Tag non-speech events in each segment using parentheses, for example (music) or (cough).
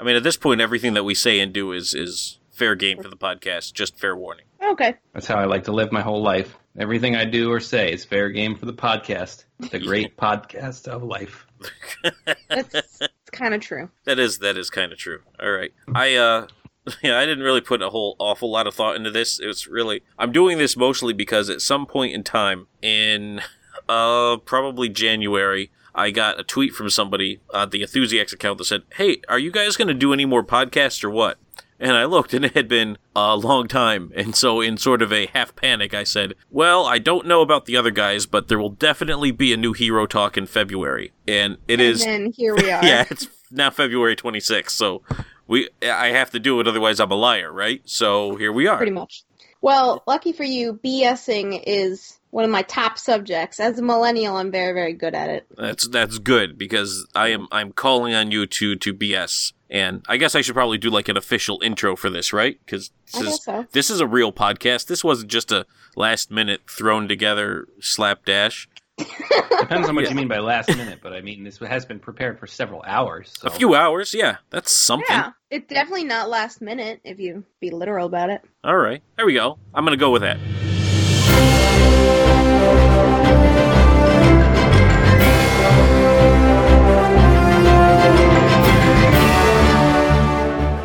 I mean, at this point, everything that we say and do is is fair game for the podcast. Just fair warning. Okay. That's how I like to live my whole life. Everything I do or say is fair game for the podcast. The (laughs) great podcast of life. (laughs) That's kind of true. That is that is kind of true. All right, I uh, (laughs) yeah, I didn't really put a whole awful lot of thought into this. It was really I'm doing this mostly because at some point in time in uh probably January. I got a tweet from somebody on the Enthusiasts account that said, "Hey, are you guys going to do any more podcasts or what?" And I looked, and it had been a long time. And so, in sort of a half panic, I said, Well, I don't know about the other guys, but there will definitely be a new Hero Talk in February. And it is. And then here we (laughs) are. yeah, it's now February 26th. So, we I have to do it, otherwise, I'm a liar, right? So, here we are. Pretty much. Well, lucky for you, BSing is one of my top subjects. As a millennial, I'm very, very good at it. That's that's good because I am I'm calling on you to to BS. And I guess I should probably do like an official intro for this, right? Because this is so. this is a real podcast. This wasn't just a last minute thrown together slapdash. (laughs) Depends on what Yeah. you mean by last minute, but I mean this has been prepared for several hours. So. A few hours, yeah, that's something. Yeah, it's definitely not last minute if you be literal about it. All right, there we go. I'm gonna go with that.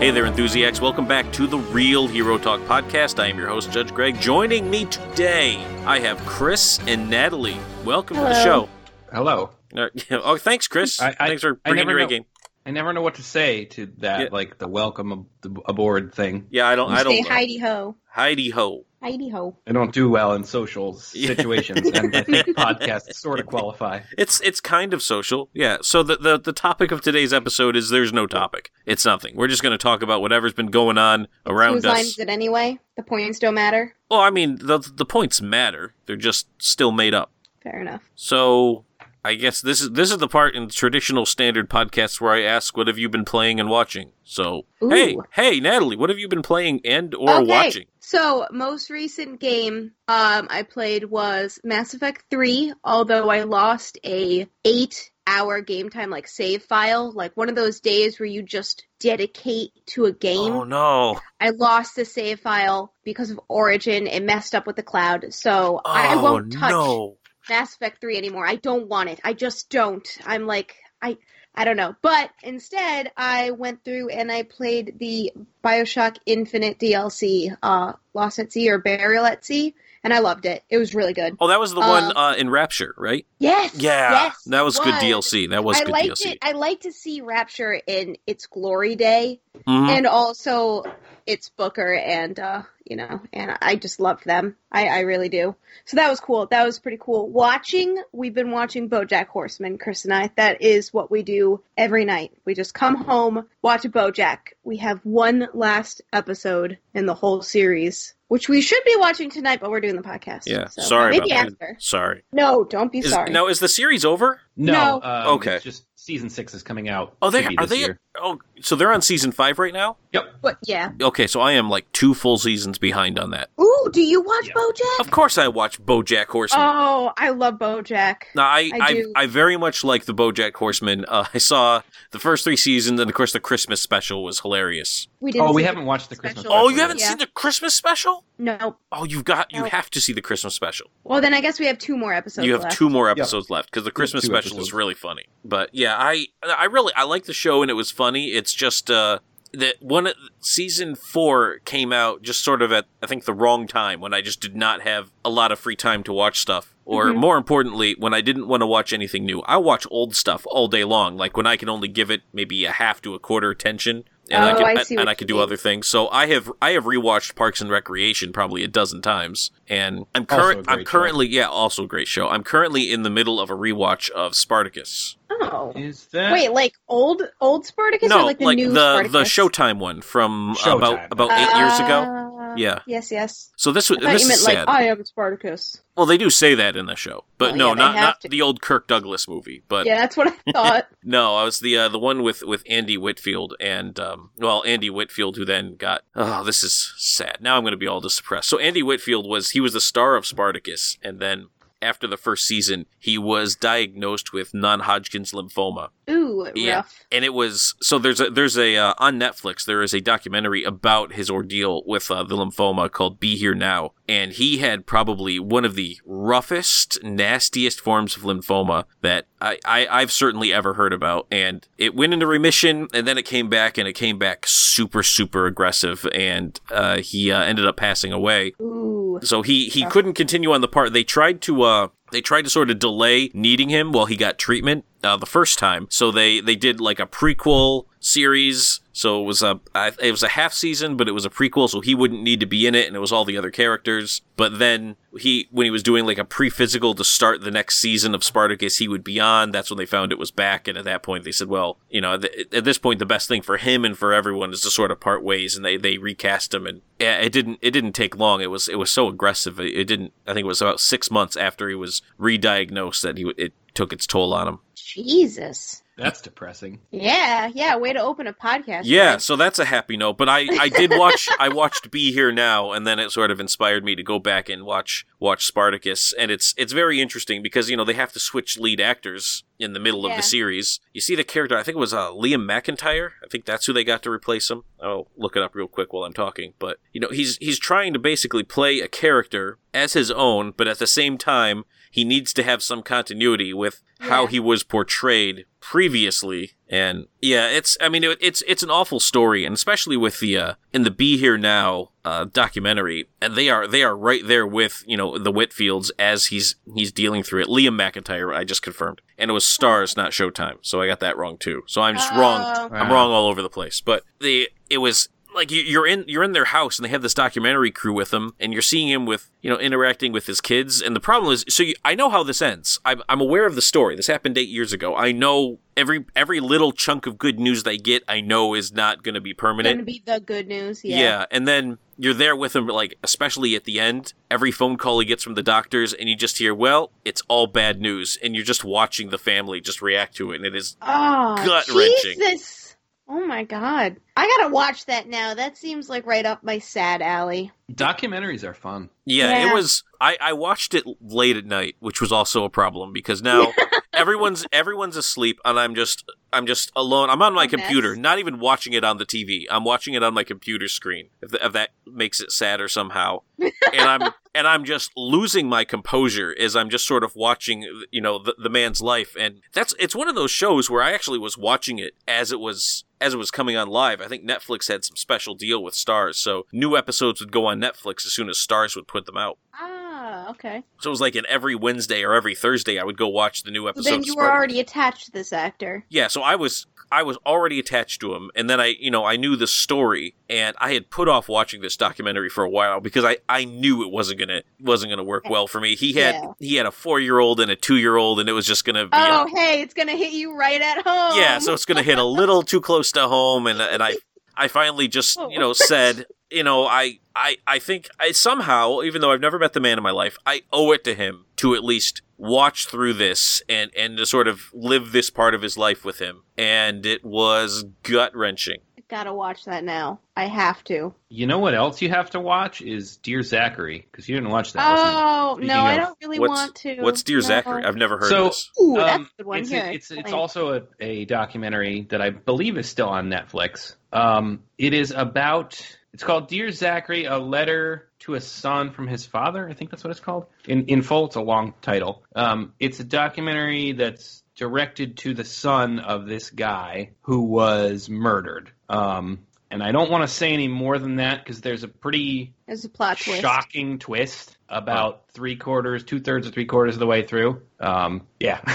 Hey there, enthusiasts. Welcome back to the Real Hero Talk podcast. I am your host, Judge Greg. Joining me today, I have Chris and Natalie. Welcome to the show. Hello. (laughs) Oh, thanks, Chris. I- I- thanks for bringing never your A game. I never know what to say to that, Yeah. like the welcome ab- aboard thing. Yeah, I don't. I don't. Say Heidi ho. Heidi ho. Heidi ho. I don't do well in social (laughs) situations, and I think podcasts sort of qualify. (laughs) It's it's kind of social, yeah. So the, the the topic of today's episode is there's no topic. It's nothing. We're just going to talk about whatever's been going on around Whose us. line is it anyway? The points don't matter. Well, I mean the the points matter. They're just still made up. Fair enough. So I guess this is this is the part in traditional standard podcasts where I ask, "What have you been playing and watching?" So Ooh. hey, hey, Natalie, what have you been playing and or okay. watching? So most recent game um, I played was Mass Effect Three. Although I lost a eight hour game time like save file, like one of those days where you just dedicate to a game. Oh no! I lost the save file because of Origin. It messed up with the cloud, so Oh I won't touch no! Mass Effect 3 anymore. I don't want it. I just don't. I'm like I I don't know. But instead, I went through and I played the BioShock Infinite DLC, uh Lost at Sea or Burial at Sea, and I loved it. It was really good. Oh, that was the one uh, in Rapture, right? Yes. Yeah, Yes. that was it good DLC. That was I good liked DLC. it. I like to see Rapture in its glory day Mhm. and also it's Booker and uh, you know, and I just loved them. I, I really do. So that was cool. That was pretty cool. Watching, we've been watching BoJack Horseman, Chris and I. That is what we do every night. We just come home, watch BoJack. We have one last episode in the whole series, which we should be watching tonight, but we're doing the podcast. Yeah, So sorry maybe about that. after. Sorry. No, don't be Is, sorry. now, is the series over? No, No. um, Okay. It's just season six is coming out. Oh, they are this they? year. Oh, so they're on season five right now. Yep. But yeah. Okay, so I am like two full seasons behind on that. Ooh, do you watch Yeah. BoJack? Of course, I watch BoJack Horseman. Oh, I love BoJack. Now, I, I I, do. I, very much like the BoJack Horseman. Uh, I saw the first three seasons, and of course, the Christmas special was hilarious. We didn't Oh, we haven't watched the Christmas. special. Oh, you haven't Yeah. seen the Christmas special? No. Oh, you've got you No. have to see the Christmas special. Well, then I guess we have two more episodes you have left. two more episodes left because the Christmas two special is really funny. But yeah, I I really I like the show and it was funny. It's just uh that one season four came out just sort of at I think the wrong time when I just did not have a lot of free time to watch stuff. Or Mhm. more importantly, when I didn't want to watch anything new, I watch old stuff all day long. Like when I can only give it maybe a half to a quarter attention, and I Oh, can I see and I can do mean. other things. So I have I have rewatched Parks and Recreation probably a dozen times, and I'm current I'm great show. currently yeah also a great show. I'm currently in the middle of a rewatch of Spartacus. Oh. Is that Wait, like old old Spartacus no, or like the new the Spartacus? the Showtime one from Showtime. about about eight years ago. Uh, Yeah. Yes, yes. So this I was this you is sad. like I am Spartacus. well, they do say that in the show, but Well, no, yeah, not not to. the old Kirk Douglas movie, but yeah, that's what I (laughs) thought. No, I was the uh, the one with with Andy Whitfield and um, well Andy Whitfield who then got oh this is sad. Now I'm going to be all depressed. So Andy Whitfield was he was the star of Spartacus and then after the first season he was diagnosed with non-Hodgkin's lymphoma Ooh, Yeah. rough. and it was so there's a there's a uh, on Netflix there is a documentary about his ordeal with uh, the lymphoma called Be Here Now, and he had probably one of the roughest, nastiest forms of lymphoma that I, I I've certainly ever heard about, and it went into remission, and then it came back, and it came back super super aggressive, and uh, he uh, ended up passing away. Ooh. So he he couldn't continue on the part. They tried to uh they tried to sort of delay needing him while he got treatment uh, the first time. So they they did like a prequel series. So it was a it was a half season, but it was a prequel, so he wouldn't need to be in it, and it was all the other characters. But then he when he was doing like a pre physical to start the next season of Spartacus, he would be on. That's when they found it was back, and at that point they said, well, you know, th- at this point the best thing for him and for everyone is to sort of part ways, and they they recast him, and it didn't it didn't take long. It was it was so aggressive. It, it didn't. I think it was about six months after he was re-diagnosed that he it took its toll on him. Jesus. That's depressing. Yeah, yeah. Way to open a podcast. Yeah, Greg. so that's a happy note. But I, I did watch (laughs) I watched Be Here Now, and then it sort of inspired me to go back and watch watch Spartacus, and it's it's very interesting because you know they have to switch lead actors in the middle of the series. You see the character, I think it was uh, Liam McIntyre. I think that's who they got to replace him. I'll look it up real quick while I'm talking. But you know he's he's trying to basically play a character as his own, but at the same time he needs to have some continuity with how he was portrayed previously. And yeah it's i mean it, it's it's an awful story. And especially with the uh in the be here now uh documentary and they are they are right there with you know the whitfields as he's he's dealing through it. Liam mcintyre i just confirmed. And it was Starz not showtime. So i got that wrong too. So i'm just wrong. Oh. i'm wrong all over the place. But the it was like you- you're in you're in their house and they have this documentary crew with them and you're seeing him with you know interacting with his kids and the problem is so you, I know how this ends I'm, I'm aware of the story this happened eight years ago I know every every little chunk of good news they get I know is not going to be permanent Gonna be the good news. yeah. Yeah. and then you're there with him, like especially at the end. Every phone call he gets from the doctors, and you just hear, "Well, it's all bad news," and you're just watching the family just react to it, and it is Oh, Gut-wrenching. Jesus. Oh my God. I gotta watch that now. That seems like right up my sad alley. Documentaries are fun. Yeah, Yeah. it was. I I watched it late at night, which was also a problem because now (laughs) everyone's everyone's asleep and I'm just I'm just alone. I'm on my computer, not even watching it on the TV. I'm watching it on my computer screen. If, if that makes it sadder somehow, and I'm (laughs) and I'm just losing my composure as I'm just sort of watching, you know, the, the man's life. And that's it's one of those shows where I actually was watching it as it was as it was coming on live. I think Netflix had some special deal with Starz, so new episodes would go on Netflix as soon as Starz would put them out. Ah, Ah, okay. So it was like in every Wednesday or every Thursday, I would go watch the new episode. then you were already attached to this actor. Yeah, so I was I was already attached to him, and then I you know I knew the story, and I had put off watching this documentary for a while because I, I knew it wasn't gonna wasn't gonna work well for me. He had Yeah. he had a four year old and a two year old, and it was just gonna be Oh, hey, it's gonna hit you right at home. yeah, so it's gonna hit a little too close to home, and and I I finally just (laughs) you know said you know I I I think I somehow even though I've never met the man in my life, I owe it to him to at least watch through this and and to sort of live this part of his life with him, and it was gut wrenching. Gotta watch that now. I have to. You know what else you have to watch is Dear Zachary because you didn't watch that. listen. Oh Speaking no, I don't really what's- want to. What's Dear No. Zachary? I've never heard So- of this. Ooh, that's Um, a good one. it's, Here, it's, it's also a, a documentary that I believe is still on Netflix. Um, it is about. It's called Dear Zachary: A Letter to a Son from His Father. I think that's what it's called. In in full, it's a long title. Um, it's a documentary that's directed to the son of this guy who was murdered. Um, and I don't want to say any more than that because there's a pretty There's a plot twist. shocking twist about three quarters, two thirds, or three quarters of the way through. Um, yeah, (laughs)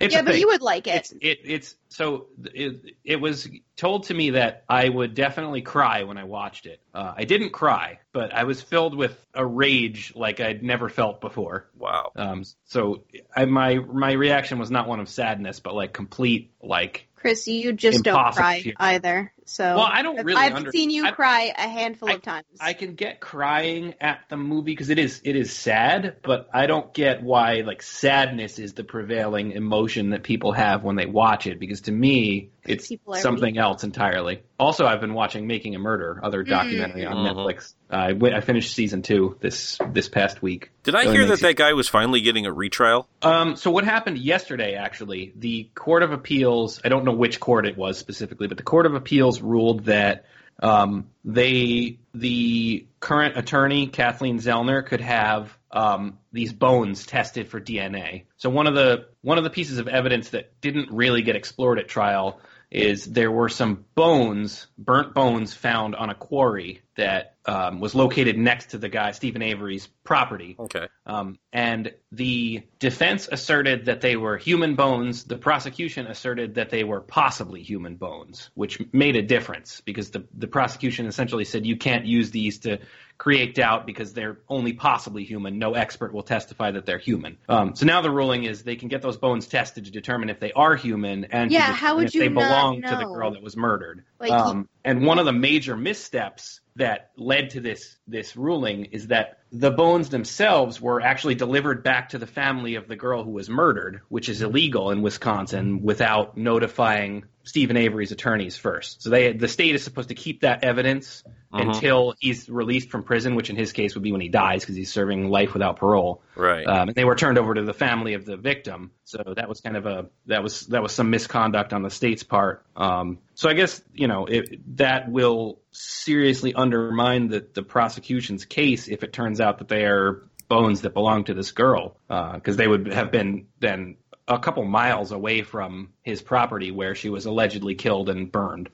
it's yeah, but thing. you would like it. It's it, it's so it, it was told to me that I would definitely cry when I watched it. Uh, I didn't cry, but I was filled with a rage like I'd never felt before. Wow. Um, so I, my my reaction was not one of sadness, but like complete like Chris, you just don't cry tears. either. So Well, I don't really I've under- seen you I- cry a handful I- of times. I can get crying at the movie because it is it is sad, but I don't get why like sadness is the prevailing emotion that people have when they watch it. Because to me, it's People are something else entirely. Also, I've been watching Making a Murder, other documentary on Mhm. Netflix. I went, I finished season two this this past week. Did I hear that makes that guy was finally getting a retrial? Um, so what happened yesterday? Actually, the Court of Appeals. I don't know which court it was specifically, but the Court of Appeals ruled that um, they, the current attorney Kathleen Zellner, could have um, these bones tested for DNA. So one of the one of the pieces of evidence that didn't really get explored at trial is there were some bones, burnt bones, found on a quarry that um, was located next to the guy Steven Avery's property. Okay. Um, and the defense asserted that they were human bones. The prosecution asserted that they were possibly human bones, which made a difference because the, the prosecution essentially said you can't use these to create doubt because they're only possibly human. No expert will testify that they're human. Um, so now the ruling is they can get those bones tested to determine if they are human and Yeah, how would if you they belong to the girl that was murdered. Like, um, and one of the major missteps that led to this this ruling is that the bones themselves were actually delivered back to the family of the girl who was murdered, which is illegal in Wisconsin without notifying Steven Avery's attorneys first. So they the state is supposed to keep that evidence Mhm. until he's released from prison, which in his case would be when he dies because he's serving life without parole. Right. Um, and they were turned over to the family of the victim. So that was kind of a that was that was some misconduct on the state's part. Um, so I guess you know it, that will seriously undermine the the prosecution's case if it turns out that they are bones that belong to this girl because they would have been then a couple miles away from his property where she was allegedly killed and burned.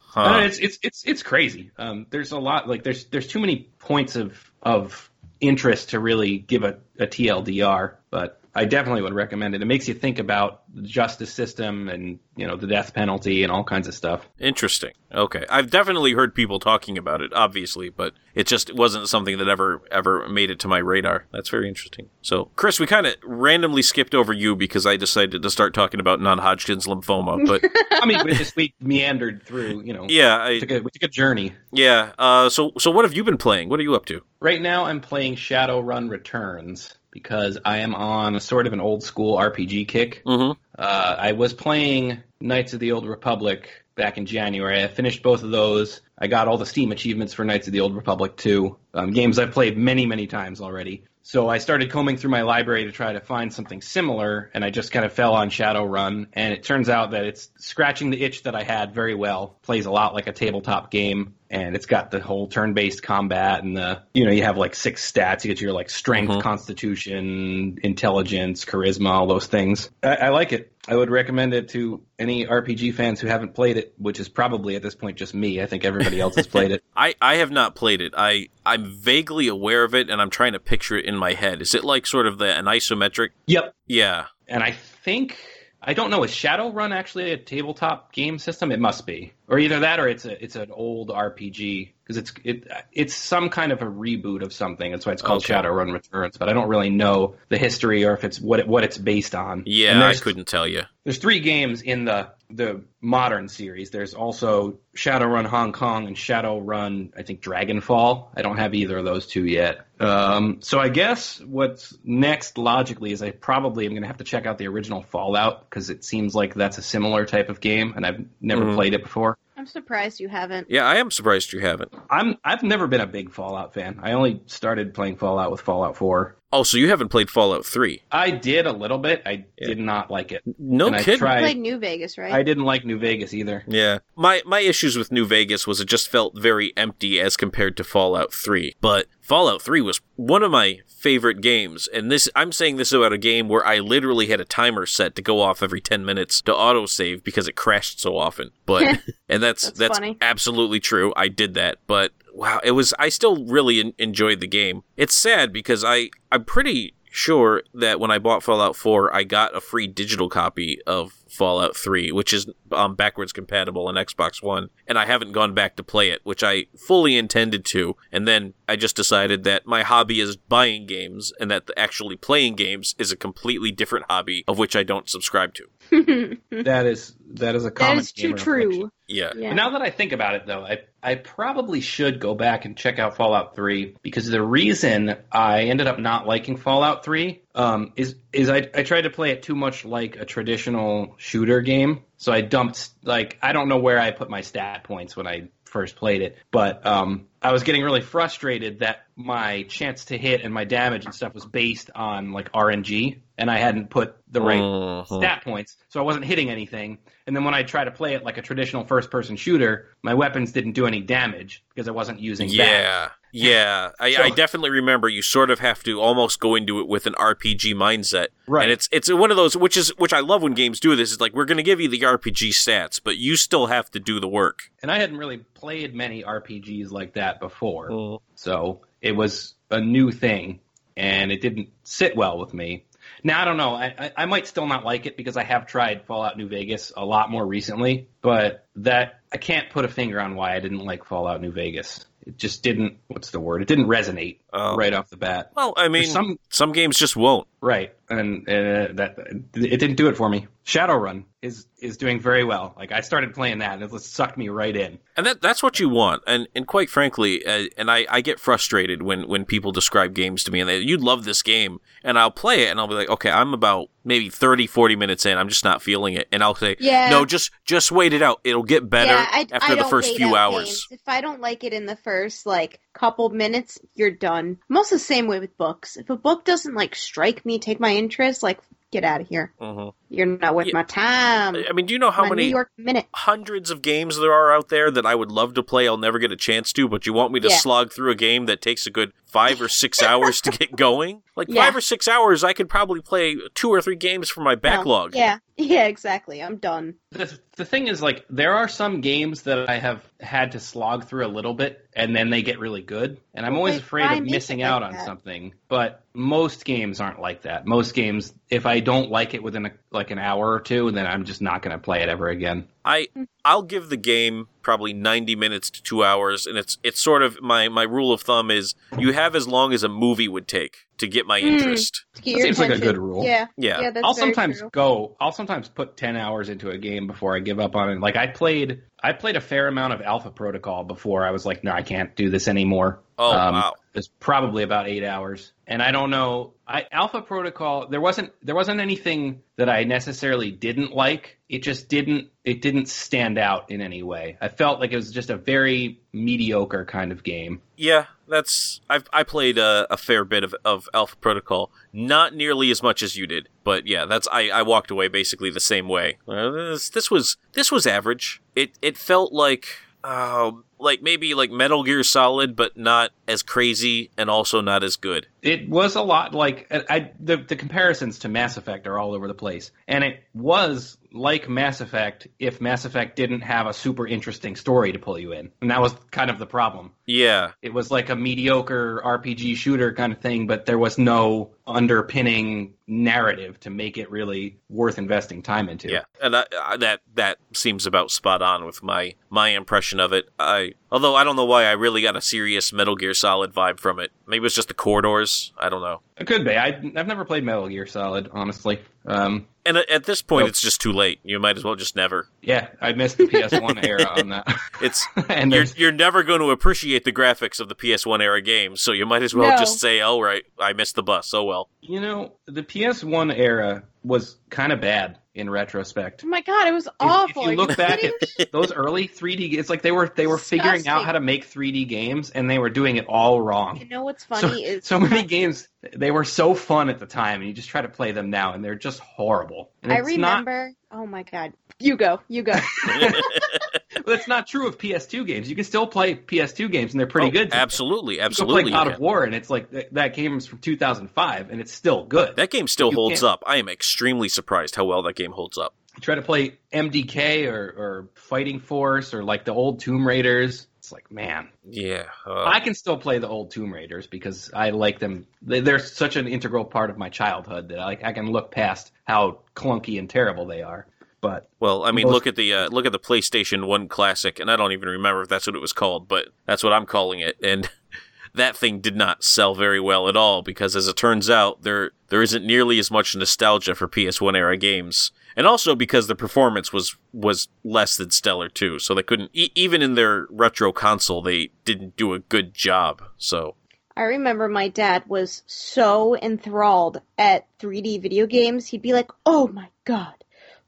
Huh. Uh, it's it's it's it's crazy. Um, there's a lot like there's there's too many points of of interest to really give a, a TLDR, but I definitely would recommend it. It makes you think about the justice system and you know the death penalty and all kinds of stuff. Interesting. Okay. I've definitely heard people talking about it, obviously, but it just wasn't something that ever ever made it to my radar. That's very interesting. So, Chris, we kind of randomly skipped over you because I decided to start talking about non-Hodgkin's lymphoma, but (laughs) (laughs) I mean, we just we meandered through. You know, yeah, I, took a, we took a journey. yeah. Uh, so so what have you been playing? What are you up to? Right now, I'm playing Shadowrun Returns because I am on a sort of an old school RPG kick. Mm-hmm. Uh, I was playing Knights of the Old Republic back in January. I finished both of those. I got all the Steam achievements for Knights of the Old Republic 2, um, games I've played many, many times already. So I started combing through my library to try to find something similar, and I just kind of fell on Shadowrun. And it turns out that it's scratching the itch that I had very well. Plays a lot like a tabletop game, and it's got the whole turn-based combat and the you know you have like six stats. You get your like strength, Mhm. constitution, intelligence, charisma, all those things. I, I like it. I would recommend it to any RPG fans who haven't played it, which is probably at this point just me. I think everybody else has played it. (laughs) I, I have not played it. I I'm vaguely aware of it, and I'm trying to picture it in my head. Is it like sort of the an isometric? Yep. Yeah. And I think I don't know. Is Shadowrun actually a tabletop game system? It must be, or either that, or it's a it's an old RPG because it's it it's some kind of a reboot of something. That's why it's called Okay. Shadowrun Returns. But I don't really know the history or if it's what it, what it's based on. Yeah, I couldn't tell you. There's three games in the the modern series. There's also Shadowrun Hong Kong and Shadowrun, I think Dragonfall. I don't have either of those two yet. Um, so I guess what's next logically is I probably am going to have to check out the original Fallout because it seems like that's a similar type of game, and I've never Mhm. played it before. I'm surprised you haven't. Yeah, I am surprised you haven't. I'm I've never been a big Fallout fan. I only started playing Fallout with Fallout 4. Oh, so you haven't played Fallout 3? I did a little bit. I Yeah. did not like it. No And I kidding. tried- You played New Vegas, right? I didn't like New Vegas either. Yeah. My my issues with New Vegas was it just felt very empty as compared to Fallout 3. But Fallout 3 was one of my favorite games. And this I'm saying this about a game where I literally had a timer set to go off every 10 minutes to autosave because it crashed so often. But (laughs) and that's That's that's, funny. absolutely true. I did that. But wow, it was I still really en- enjoyed the game. It's sad because I I'm pretty sure that when I bought Fallout 4, I got a free digital copy of Fallout 3, which is um, backwards compatible on Xbox One, and I haven't gone back to play it, which I fully intended to. And then I just decided that my hobby is buying games, and that actually playing games is a completely different hobby of which I don't subscribe to. (laughs) That is that is a that common is too gamer true. Yeah. Yeah. Now that I think about it, though, I I probably should go back and check out Fallout 3 because the reason I ended up not liking Fallout 3 um, is is I I tried to play it too much like a traditional shooter game. So I dumped like I don't know where I put my stat points when I first played it, but um, I was getting really frustrated that my chance to hit and my damage and stuff was based on like RNG, and I hadn't put the right Mhm. stat points, so I wasn't hitting anything. And then when I tried to play it like a traditional first-person shooter, my weapons didn't do any damage because I wasn't using. Yeah, yeah. I, So- I definitely remember you sort of have to almost go into it with an RPG mindset, Right. And it's it's one of those which is which I love when games do this. Is like we're going to give you the RPG stats, but you still have to do the work. and I hadn't really played many RPGs like that before, Mm. so it was a new thing, and it didn't sit well with me. Now I don't know. I, I, I might still not like it because I have tried Fallout New Vegas a lot more recently, but that I can't put a finger on why I didn't like Fallout New Vegas. It just didn't. What's the word? It didn't resonate Oh. right off the bat. Well, I mean, There's some some games just won't. Right, and uh, that it didn't do it for me. Shadowrun is is doing very well. Like I started playing that, and it just sucked me right in. And that that's what you want. And and quite frankly, uh, and I, I get frustrated when, when people describe games to me and they you'd love this game and I'll play it and I'll be like, "Okay, I'm about maybe 30 40 minutes in. I'm just not feeling it." And I'll say, Yeah. "No, just just wait it out. It'll get better yeah, I, after I the first few hours." games. If I don't like it in the first like couple minutes, you're done. I'm also the same way with books. If a book doesn't like strike me, take my interest, like get out of here. Mhm. You're not worth Yeah. my time. I mean, do you know how my many New York minute. hundreds of games there are out there that I would love to play I'll never get a chance to, but you want me to Yeah. slog through a game that takes a good 5 or 6 hours to get going? (laughs) Like Yeah. 5 or 6 hours I could probably play 2 or 3 games from my No. backlog. Yeah, (laughs) yeah, exactly. I'm done. The, the thing is, like, there are some games that I have had to slog through a little bit, and then they get really good. And I'm always Wait, afraid of missing out like on that? something. But most games aren't like that. Most games, if I don't like it within a, like an hour or two, then I'm just not going to play it ever again. I I'll give the game probably 90 minutes to 2 hours and it's it's sort of my my rule of thumb is you have as long as a movie would take to get my Hmm. interest. To get That your seems like a good rule. Yeah, Yeah. yeah. That's I'll sometimes true. go. I'll sometimes put ten hours into a game before I give up on it. Like I played, I played a fair amount of Alpha Protocol before I was like, no, I can't do this anymore. Oh, Um, wow. It's probably about eight hours, and I don't know. I Alpha Protocol. There wasn't there wasn't anything that I necessarily didn't like. It just didn't it didn't stand out in any way. I felt like it was just a very mediocre kind of game. Yeah, that's I've I played a, a fair bit of, of Alpha Protocol, not nearly as much as you did, but yeah, that's I, I walked away basically the same way. Uh, this, this was this was average. It it felt like uh, like maybe like Metal Gear Solid, but not as crazy and also not as good. It was a lot like I, I the the comparisons to Mass Effect are all over the place, and it was like Mass Effect if Mass Effect didn't have a super interesting story to pull you in, and that was kind of the problem. Yeah, It was like a mediocre RPG shooter kind of thing, but there was no underpinning narrative to make it really worth investing time into. yeah, and I, I, that that seems about spot on with my my impression of it. I although I don't know why I really got a serious Metal Gear Solid vibe from it. Maybe it's just the corridors. I don't know. It could be. I, I've never played Metal Gear Solid, honestly. Um, And at, at this point, Nope. it's just too late. You might as well just never. yeah, I missed the PS1 era on that. (laughs) It's (laughs) and you're you're never going to appreciate the graphics of the PS1 era games, so you might as well No. just say, "Oh right, I missed the bus. Oh well." You know, the PS1 era was kind of bad in retrospect. Oh my god, it was awful. If, Are you look back at (laughs) those early 3D, it's like they were they were figuring out how to make 3D games, and they were doing it all wrong. You know what's So, funny (laughs) is so many games they were so fun at the time, and you just try to play them now, and they're just horrible. And I it's remember. Oh my god, you go, you go. (laughs) But it's not true of PS2 games. You can still play PS2 games, and they're pretty Oh, good. Absolutely, You can play God of. War, and it's like th- that game is from 2005, and it's still good. That game still You holds can't- up. I am extremely surprised how well that game holds up. You try to play MDK or, or Fighting Force or like the old Tomb Raiders. It's like, man, Yeah. uh, I can still play the old Tomb Raiders because I like them. They- They're such an integral part of my childhood that I, I can look past how clunky and terrible they are. But Well, I mean, Most- look at the uh, look at the PlayStation One Classic, and I don't even remember if that's what it was called, but that's what I'm calling it. And (laughs) that thing did not sell very well at all because, as it turns out, there there isn't nearly as much nostalgia for PS1 era games, and also because the performance was was less than stellar too. So they couldn't e- even in their retro console they didn't do a good job. So I remember my dad was so enthralled at 3D video games. He'd be like, "Oh my god,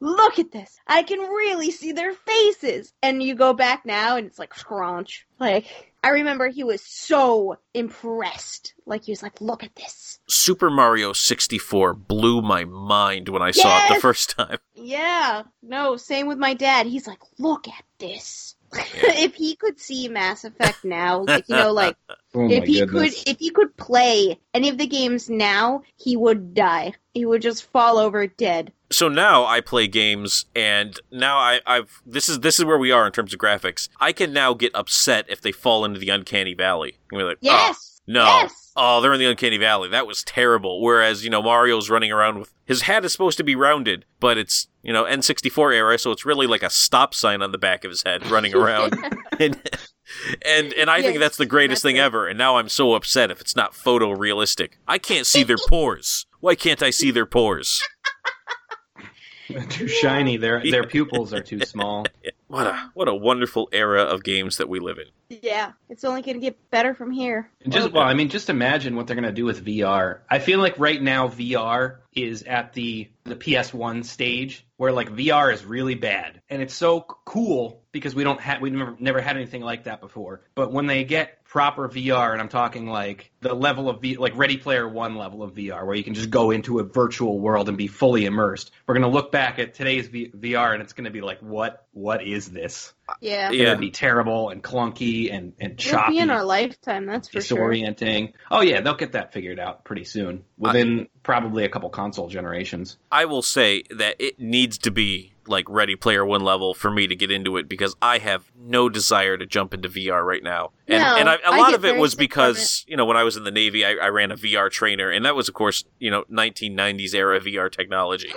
look at this! I can really see their faces." And you go back now, and it's like scrunch. Like I remember he was so impressed. Like he was like, "Look at this." Super Mario 64 blew my mind when I saw it the first time. Yeah. No, same with my dad. He's like, "Look at this." (laughs) if he could see Mass Effect now, like you know, like (laughs) oh if he could if he could play any of the games now, he would die. He would just fall over dead. so now I play games, and now I, I've this is this is where we are in terms of graphics. I can now get upset if they fall into the uncanny valley. And we're like, ah, Yes. oh, no, Yes. oh, they're in the uncanny valley. That was terrible. Whereas you know Mario's running around with his hat is supposed to be rounded, but it's you know N64 era, so it's really like a stop sign on the back of his head running (laughs) around. and and and I think that's the greatest thing it. ever. And now I'm so upset if it's not photorealistic. I can't see their pores. Why can't I see their pores? (laughs) too shiny. Their their pupils are too small. (laughs) What a what a wonderful era of games that we live in. Yeah, it's only going to get better from here. Just well, I mean, just imagine what they're gonna do with VR. I feel like right now VR is at the the PS1 stage where like VR is really bad, and it's so cool because we don't have we never never had anything like that before. But when they get proper VR, and I'm talking like the level of V, like Ready Player One level of VR, where you can just go into a virtual world and be fully immersed, we're gonna look back at today's v- VR, and it's gonna be like, what what is this? Yeah, Yeah. It'll be terrible and clunky and and it'll choppy be in our lifetime. That's for sure. disorienting. Oh yeah, they'll get that figured out pretty soon, within probably a couple console generations. I will say that it needs to be like Ready Player One level for me to get into it because I have no desire to jump into VR right now. And No, and I, a I lot get of it was sick from because you know when I was in the Navy, I, I ran a VR trainer, and that was of course you know 1990s era VR technology.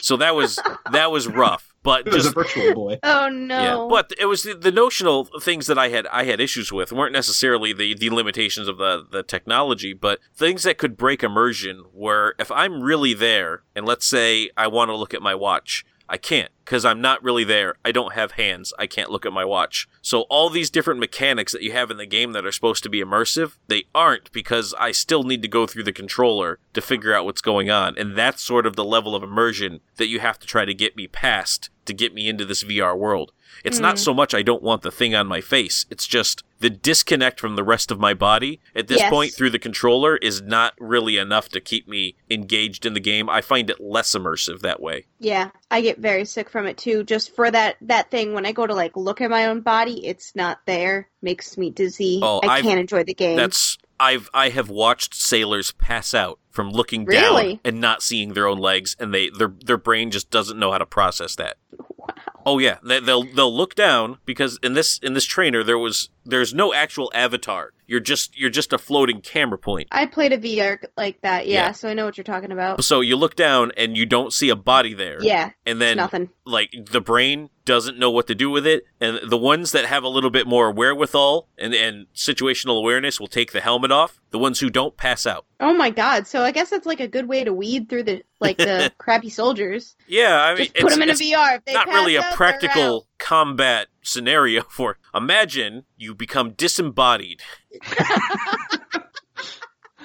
So that was that was rough. But It was just a virtual boy. (laughs) Oh no! Yeah, but it was the, the notional things that I had I had issues with weren't necessarily the, the limitations of the, the technology, but things that could break immersion. Where if I'm really there, and let's say I want to look at my watch, I can't because I'm not really there. I don't have hands. I can't look at my watch. So all these different mechanics that you have in the game that are supposed to be immersive, they aren't because I still need to go through the controller to figure out what's going on, and that's sort of the level of immersion that you have to try to get me past to get me into this VR world. It's not hmm. so much I don't want the thing on my face. It's just the disconnect from the rest of my body at this Yes. point through the controller is not really enough to keep me engaged in the game. I find it less immersive that way. yeah, I get very sick from it too. Just for that that thing when I go to like look at my own body, it's not there. Makes me dizzy. Oh, I I've- can't enjoy the game. That's I've I have watched sailors pass out from looking Really? down and not seeing their own legs, and they their their brain just doesn't know how to process that. Wow. Oh yeah, they, they'll they'll look down because in this in this trainer there was there's no actual avatar. You're just you're just a floating camera point. I played a VR like that. Yeah, Yeah. so I know what you're talking about. So you look down and you don't see a body there. Yeah, and then nothing. like the brain doesn't know what to do with it and the ones that have a little bit more wherewithal and, and situational awareness will take the helmet off the ones who don't pass out Oh my god! So I guess that's like a good way to weed through the like the (laughs) crappy soldiers. yeah i mean Just put it's, them in a VR. If they not really a out, practical combat scenario (laughs) for imagine you become disembodied (laughs)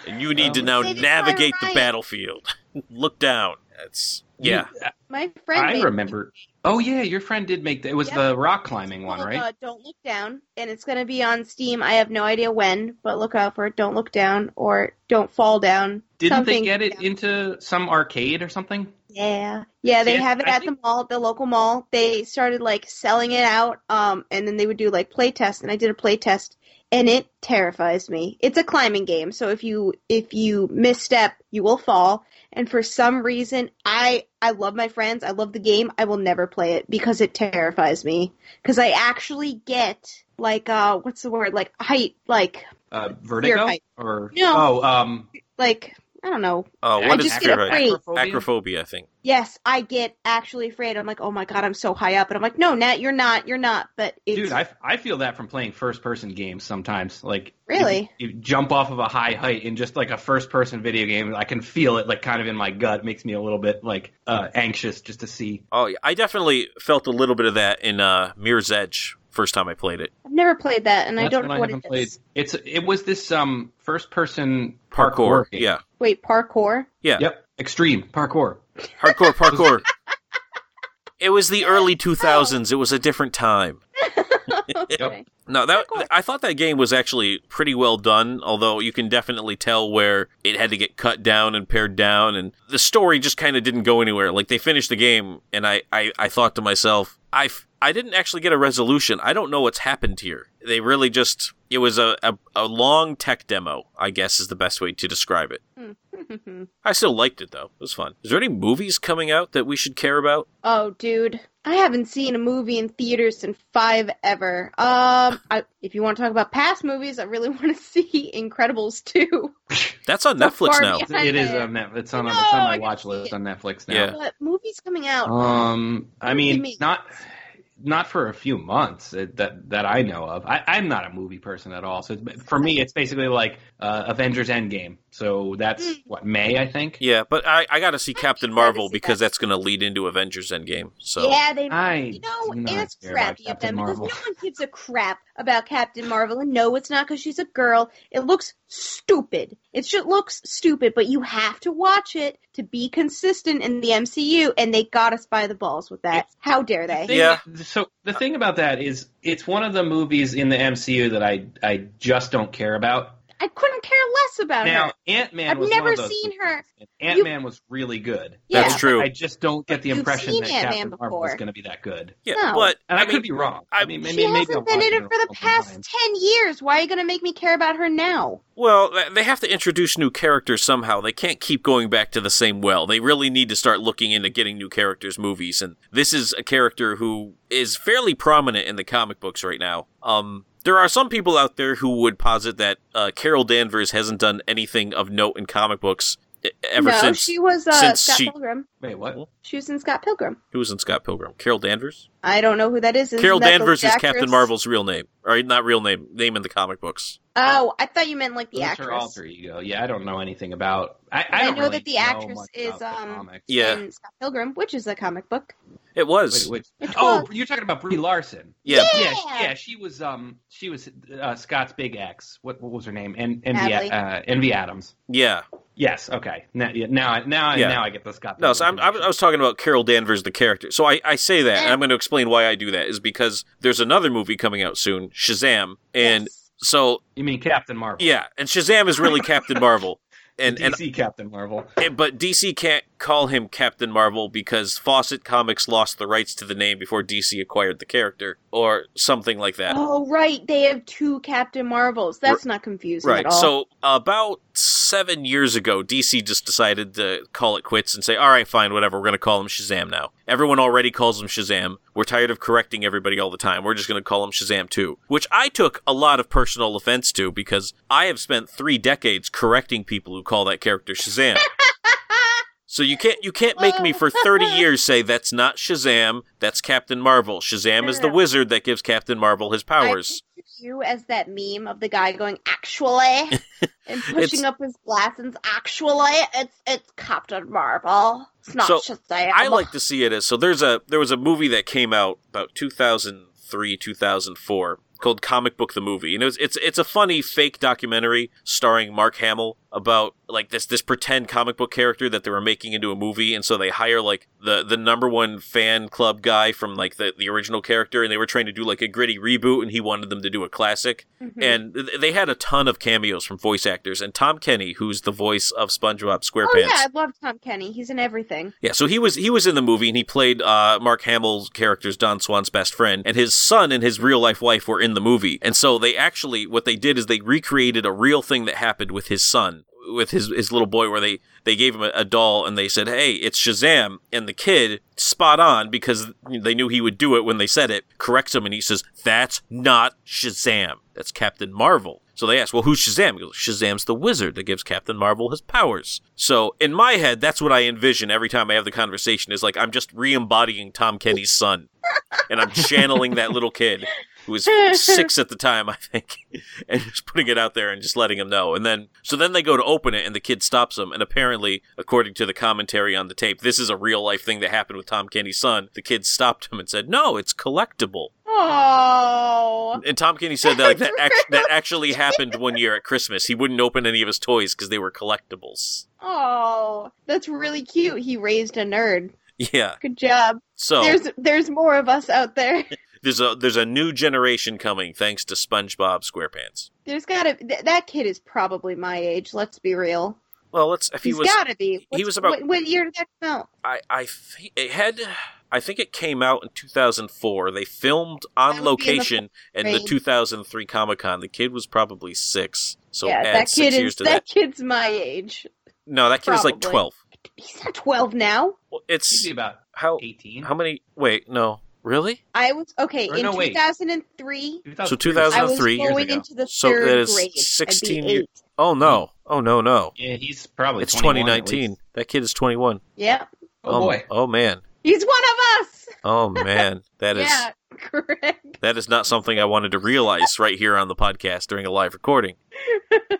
and you need um, to now navigate the battlefield look down that's yeah You- My friend. I made- remember. Oh yeah, your friend did make that. It was Yep. the rock climbing one, right? Uh, Don't look down, and it's gonna be on Steam. I have no idea when, but look out for it. Don't look down or don't fall down. Didn't something they get it down. into some arcade or something? Yeah, yeah, they have it I at the mall, the local mall. They started like selling it out, um, and then they would do like play tests, and I did a play test, and it terrifies me. It's a climbing game, so if you if you misstep, you will fall. And for some reason, I I love my friends, I love the game. I will never play it because it terrifies me. Because I actually get like uh, what's the word? Like height, like Uh, Vertigo height. or No. oh, um, like I don't know. Oh, I what just is get fear? afraid. Acrophobia? Acrophobia, I think. Yes, I get actually afraid. I'm like, oh my god, I'm so high up, and I'm like, no, Nat, you're not, you're not. But it's Dude, I, I feel that from playing first person games sometimes. Like Really? you, you jump off of a high height in just like a first person video game. I can feel it like kind of in my gut. Makes me a little bit like uh, anxious just to see. Oh, yeah. I definitely felt a little bit of that in uh, Mirror's Edge first time I played it. I've never played that, and I don't one know what haven't it played. is. It's it was this um first person parkour. game. Yeah. Wait, parkour? Yeah. Yep. Extreme parkour. Hardcore (laughs) parkour. (laughs) it was the early 2000s. It was a different time. (laughs) okay. No, that I thought that game was actually pretty well done, although you can definitely tell where it had to get cut down and pared down and the story just kind of didn't go anywhere. Like they finished the game and I I, I thought to myself, I f- I didn't actually get a resolution. I don't know what's happened here. They really just it was a, a, a long tech demo, I guess is the best way to describe it. (laughs) I still liked it though. It was fun. Is there any movies coming out that we should care about? oh, dude, I haven't seen a movie in theaters in five ever. Um, (laughs) I, if you want to talk about past movies, I really (laughs) want to see Incredibles 2. That's on So Netflix far now. It is there. on Net- It's on No, it's on my watch list on Netflix now. Yeah. But movies coming out. Um, I mean, me- not not for a few months uh, that that I know of. I, I'm not a movie person at all, so for me, it's basically like uh, Avengers Endgame. So that's Mm. what May, I think. Yeah, but I, I got to see Captain Marvel see because that. that's going to lead into Avengers Endgame. So yeah, they. I you know, do not it's crappy of Captain them because no one gives a crap about Captain Marvel, and no, it's not because she's a girl. It looks stupid. It just looks stupid, but you have to watch it to be consistent in the MCU, and they got us by the balls with that. How dare they? Thing- Yeah. So the thing about that is, it's one of the movies in the MCU that I I just don't care about. I couldn't care less about her. Now her. Ant Man. I've was never one of those seen movies, her. Ant Man was really good. Yeah. That's true. I just don't get the impression that Ant-Man Captain Marvel is going to be that good. yeah, No. but And I, I could be wrong. I- I mean, maybe, she maybe hasn't I'll been in it it for the past times. ten years. Why are you going to make me care about her now? well, they have to introduce new characters somehow. They can't keep going back to the same well. They really need to start looking into getting new characters movies. And this is a character who is fairly prominent in the comic books right now. Um, there are some people out there who would posit that uh, Carol Danvers hasn't done anything of note in comic books ever no, since. she was uh, since Scott she- Pilgrim. Wait, what? She was in Scott Pilgrim. Who was in Scott Pilgrim? Carol Danvers. I don't know who that is. Isn't Carol that Danvers is lead Captain? Marvel's real name, or not real name, name in the comic books. Oh, I thought you meant like the That's her actress. alter ego. Yeah, I don't know anything about. I, I, I don't know really that the actress is, about the um. Yeah. in Scott Pilgrim, which is a comic book. It was. Wait, which- It oh, was. you're talking about Brie Larson. yeah. Yeah. Yeah, she, yeah, she was um she was uh, Scott's big ex. What what was her name? En- Envy Natalie. uh, Envy Adams. Yeah. Yes. Okay. Now yeah, now I now Yeah. now I get the Scott. No, so I'm, I'm, I was talking about Carol Danvers, the character. So I, I say that, and. I'm going to explain why I do that, is because there's another movie coming out soon, Shazam. And Yes. so, You mean Captain Marvel? yeah, and Shazam is really Captain Marvel. (laughs) And, and DC Captain Marvel. And- but DC can't call him Captain Marvel because Fawcett Comics lost the rights to the name before DC acquired the character, or something like that. Oh, right. They have two Captain Marvels. That's not confusing right. at all. So about seven years ago, DC just decided to call it quits and say, "All right, fine, whatever. We're going to call him Shazam now. Everyone already calls him Shazam. We're tired of correcting everybody all the time. We're just going to call him Shazam too." Which I took a lot of personal offense to because I have spent three decades correcting people who call that character Shazam. (laughs) So you can't you can't make me for 30 (laughs) years say that's not Shazam, that's Captain Marvel. Shazam is the No. wizard that gives Captain Marvel his powers. I you as that meme of the guy going, actually, (laughs) and pushing up his glasses. Actually, it's it's Captain Marvel. It's not So, Shazam. I like to see it as so there's a there was a movie that came out about 2003 2004 called Comic Book the Movie and it was it's it's a funny fake documentary starring Mark Hamill about like this this pretend comic book character that they were making into a movie and so they hire like the the number one fan club guy from like the the original character and they were trying to do like a gritty reboot and he wanted them to do a classic Mhm. and th- they had a ton of cameos from voice actors and Tom Kenny who's the voice of SpongeBob SquarePants Oh yeah, I love Tom Kenny. He's in everything. yeah, so he was he was in the movie and he played uh, Mark Hamill's character's Don Swan's best friend, and his son and his real life wife were in the movie. And so they actually what they did is they recreated a real thing that happened with his son, with his his little boy where they they gave him a, a doll and they said, "Hey, it's Shazam," and the kid spot on because they knew he would do it when they said it. Corrects him and he says, "That's not Shazam. That's Captain Marvel." So they ask, well, who's Shazam? He goes, Shazam's the wizard that gives Captain Marvel his powers. So in my head, that's what I envision every time I have the conversation is like I'm just re-embodying Tom Kenny's son. and I'm channeling that little kid who was six (laughs) at the time, I think, (laughs) and just putting it out there and just letting him know. And then, so then they go to open it, and the kid stops him. And apparently, according to the commentary on the tape, this is a real life thing that happened with Tom Kenny's son. The kid stopped him and said, "No, it's collectible." Oh. And Tom Kenny said that like, that, act- that actually happened one year at Christmas. He wouldn't open any of his toys because they were collectibles. Oh, that's really cute. He raised a nerd. Yeah. Good job. So There's there's more of us out there. (laughs) there's a there's a new generation coming thanks to SpongeBob SquarePants. There's gotta th- that kid is probably my age. Let's be real. Well, let's if he He's was gotta be. What's- was about- What, what year did that come out? I I th- it had I think it came out in 2004. They filmed on would be in the location in the 2003 Comic Con. The kid was probably six, so yeah, add that six kid years is to that, that. kid's my age. No, that kid is like 12. He's not 12 now. Well, He'd It's be about how 18. how many? Wait, no, really? I was okay Or in no, wait. 2003. So 2003. I was 2003 years going ago. into the So third that is grade. 16 I'd be year- eight. Oh no! Oh no! No! Yeah, he's probably It's 2019. That kid is 21. Yeah, Oh, boy. Oh man. he's one of us. Oh man. That (laughs) is yeah, correct. that is not something I wanted to realize right here on the podcast during a live recording. (laughs)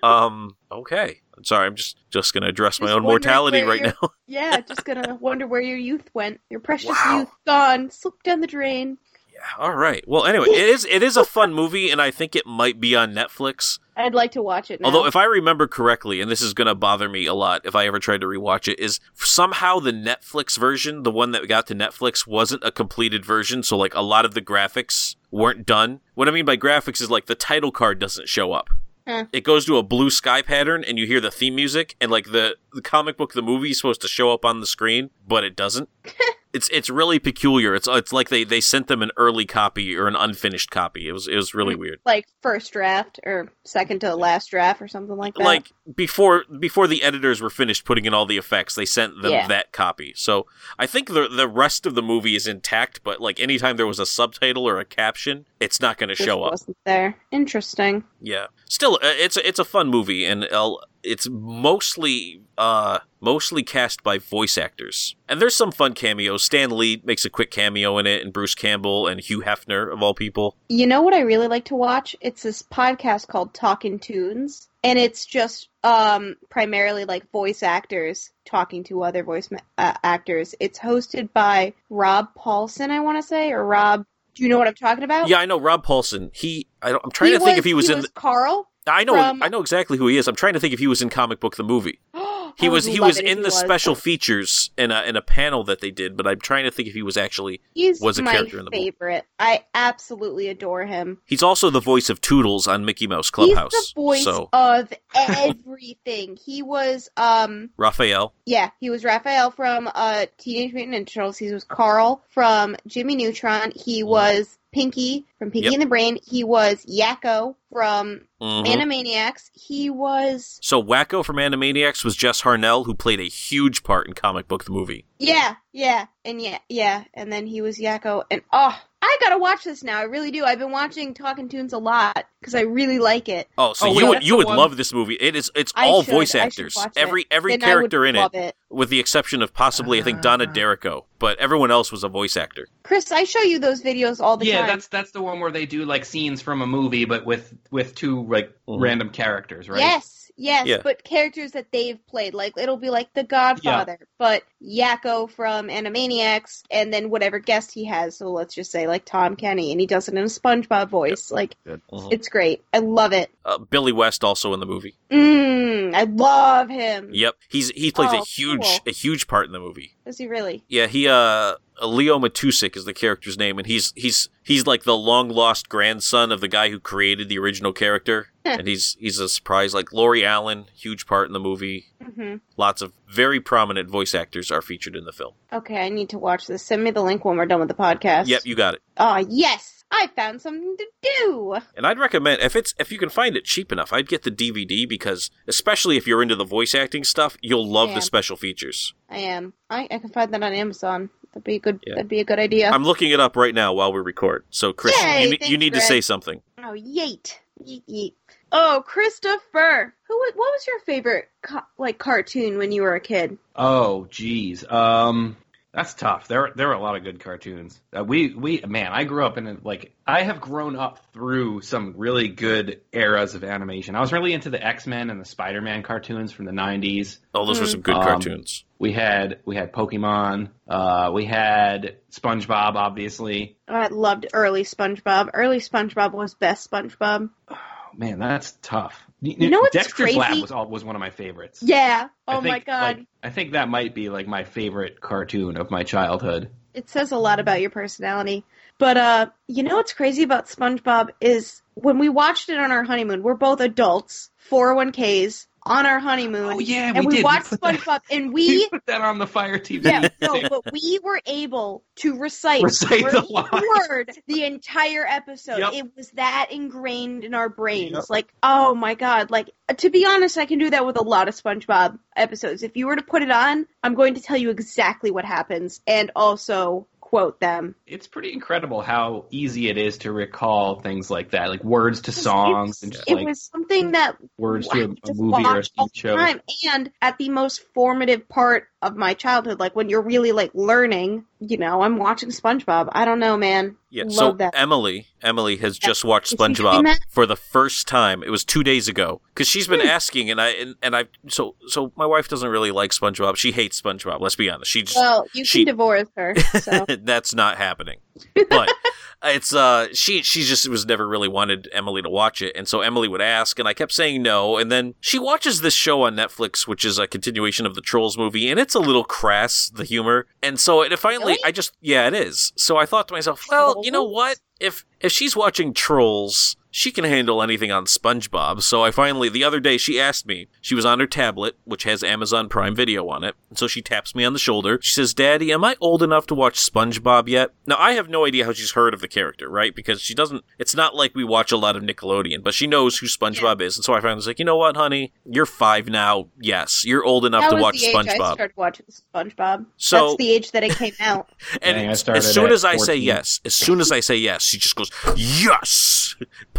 Um. Okay. I'm sorry. I'm just just gonna address my own mortality right now. (laughs) Yeah, just gonna wonder where your youth went. Your precious Wow. youth gone, slipped down the drain. Yeah. All right. Well, anyway, it is it is a fun movie, and I think it might be on Netflix. I'd like to watch it now. Although, if I remember correctly, and this is going to bother me a lot if I ever tried to rewatch it, is somehow the Netflix version, the one that got to Netflix, wasn't a completed version. So, like, a lot of the graphics weren't done. What I mean by graphics is like the title card doesn't show up. Huh. It goes to a blue sky pattern, and you hear the theme music, and like the the comic book, the movie is supposed to show up on the screen, but it doesn't. (laughs) it's it's really peculiar. It's it's like they they sent them an early copy or an unfinished copy. It was it was really weird. like first draft or second to last draft or something like that. like before before the editors were finished putting in all the effects they sent them Yeah. that copy so i think the the rest of the movie is intact but like anytime there was a subtitle or a caption it's not going to show up wasn't there. Interesting. yeah still uh, it's a, it's a fun movie and uh, it's mostly uh mostly cast by voice actors and there's some fun cameos stan lee makes a quick cameo in it and bruce campbell and hugh hefner of all people You know what I really like to watch? It's this podcast called Talkin' Toons, and it's just um primarily like voice actors talking to other voice ma- uh, actors. It's hosted by Rob Paulsen, I want to say, or Rob. Do you know what I'm talking about? yeah i know rob paulsen he I don't, i'm trying He to think if he was in the, Carl. I know from- i know exactly who he is i'm trying to think if he was in comic book the movie (gasps) He was he was in the was. special features in a in a panel that they did, but I'm trying to think if he was actually. He's was a my character in the movie. favorite. I absolutely adore him. He's also the voice of Toodles on Mickey Mouse Clubhouse. He's the voice so of (laughs) everything. he was um Raphael, yeah, he was Raphael from uh Teenage Mutant Ninja Turtles. He was Carl from Jimmy Neutron. He was Pinky from Pinky Yep. and the Brain. He was Yakko from Mhm. Animaniacs. He was so Wakko from Animaniacs was Jess Harnell, who played a huge part in comic book the movie. yeah, yeah, and yeah, yeah, and then he was Yakko. And oh, I gotta watch this now. I really do. I've been watching Talkin' Toons a lot because I really like it. Oh, so Oh, you wait, would you would one- love this movie. It is it's I all should- voice actors. watch it. Every every Then character in it, it. with the exception of possibly I think Donna Ah. D'Errico, but everyone else was a voice actor. Chris, I show you those videos all the yeah, time. Yeah, that's that's the one where they do like scenes from a movie, but with with two like Mhm. random characters, right? Yes, yes, Yeah. but characters that they've played. Like it'll be like the Godfather, but Yakko from Animaniacs, and then whatever guest he has. So let's just say like Tom Kenny, and he does it in a SpongeBob voice. Like Mhm. it's great. I love it. Uh, Billy West also in the movie. Mm, I love him. Yep, he's he plays a Oh, huge cool. a huge part in the movie. Does he really? Yeah, he uh Leo Matuzik is the character's name, and he's he's he's like the long lost grandson of the guy who created the original character, (laughs) and he's he's a surprise. Like Lori Alan, huge part in the movie. hmm Lots of very prominent voice actors are featured in the film. Okay, I need to watch this. Send me the link when we're done with the podcast. Yep, you got it. Oh yes. I found something to do. And I'd recommend if it's if you can find it cheap enough, I'd get the DVD because especially if you're into the voice acting stuff, you'll love the special features. I am. I, I can find that on Amazon. That'd be a good. Yeah. That'd be a good idea. I'm looking it up right now while we record. So Chris, Yay, you, thanks, you need to say something. oh, yeet, yeet, yeet. Oh, Christopher, who? What was your favorite co- like cartoon when you were a kid? Oh, geez. Um, that's tough. There, there were a lot of good cartoons. Uh, we, we, man, I grew up in a, like I have grown up through some really good eras of animation. I was really into the X Men and the Spider Man cartoons from the '90s. Oh, those were some good Um, cartoons. We had, we had Pokemon. Uh, we had SpongeBob, obviously. I loved early SpongeBob. Early SpongeBob was best SpongeBob. Man, that's tough. You know what's Dexter's Lab was all, was one of my favorites. Yeah. I Oh my god. like, I think that might be like my favorite cartoon of my childhood. it says a lot about your personality. But uh, you know what's crazy about SpongeBob is when we watched it on our honeymoon, we're both adults, 401ks on our honeymoon. Oh yeah, and we, we, did. watched we put that, SpongeBob and (laughs) we we put that on the Fire TV. yeah, no, (laughs) but we were able to recite, Recite word the word the entire episode. Yep. It was that ingrained in our brains. Yep. Like, oh my god! Like to be honest, I can do that with a lot of SpongeBob episodes. If you were to put it on, I'm going to tell you exactly what happens and also quote them. It's pretty incredible how easy it is to recall things like that, like words to songs and just it like was something that words to a, a movie or a show. time. And at the most formative part of my childhood, like when you're really like learning, you know, I'm watching SpongeBob. I don't know, man. Yeah. Love so that. Emily, Emily has just watched Is SpongeBob for the first time. It was two days ago because she's been asking, and I and, and I so so my wife doesn't really like SpongeBob. She hates SpongeBob. Let's be honest. She just Well, you she- can divorce her. So. (laughs) that's not happening. (laughs) But it's uh she she just was never really wanted Emily to watch it, and so Emily would ask, and I kept saying no, and then she watches this show on Netflix, which is a continuation of the Trolls movie, and it's a little crass the humor, and so it finally Really? I just yeah it is. So I thought to myself, well, you know what if if she's watching Trolls. She can handle anything on SpongeBob. So I finally, the other day, she asked me. She was on her tablet, which has Amazon Prime Video on it. And so she taps me on the shoulder. She says, Daddy, am I old enough to watch SpongeBob yet? Now, I have no idea how she's heard of the character, right? Because she doesn't, it's not like we watch a lot of Nickelodeon, but she knows who SpongeBob is. And so I finally was like, you know what, honey? You're five now. Yes, you're old enough that to was watch the age I started watching SpongeBob. So- SpongeBob. That's the age that it came out. (laughs) And Dang, I as- started as soon at as I say yes, as soon as I say yes, she just goes, yes!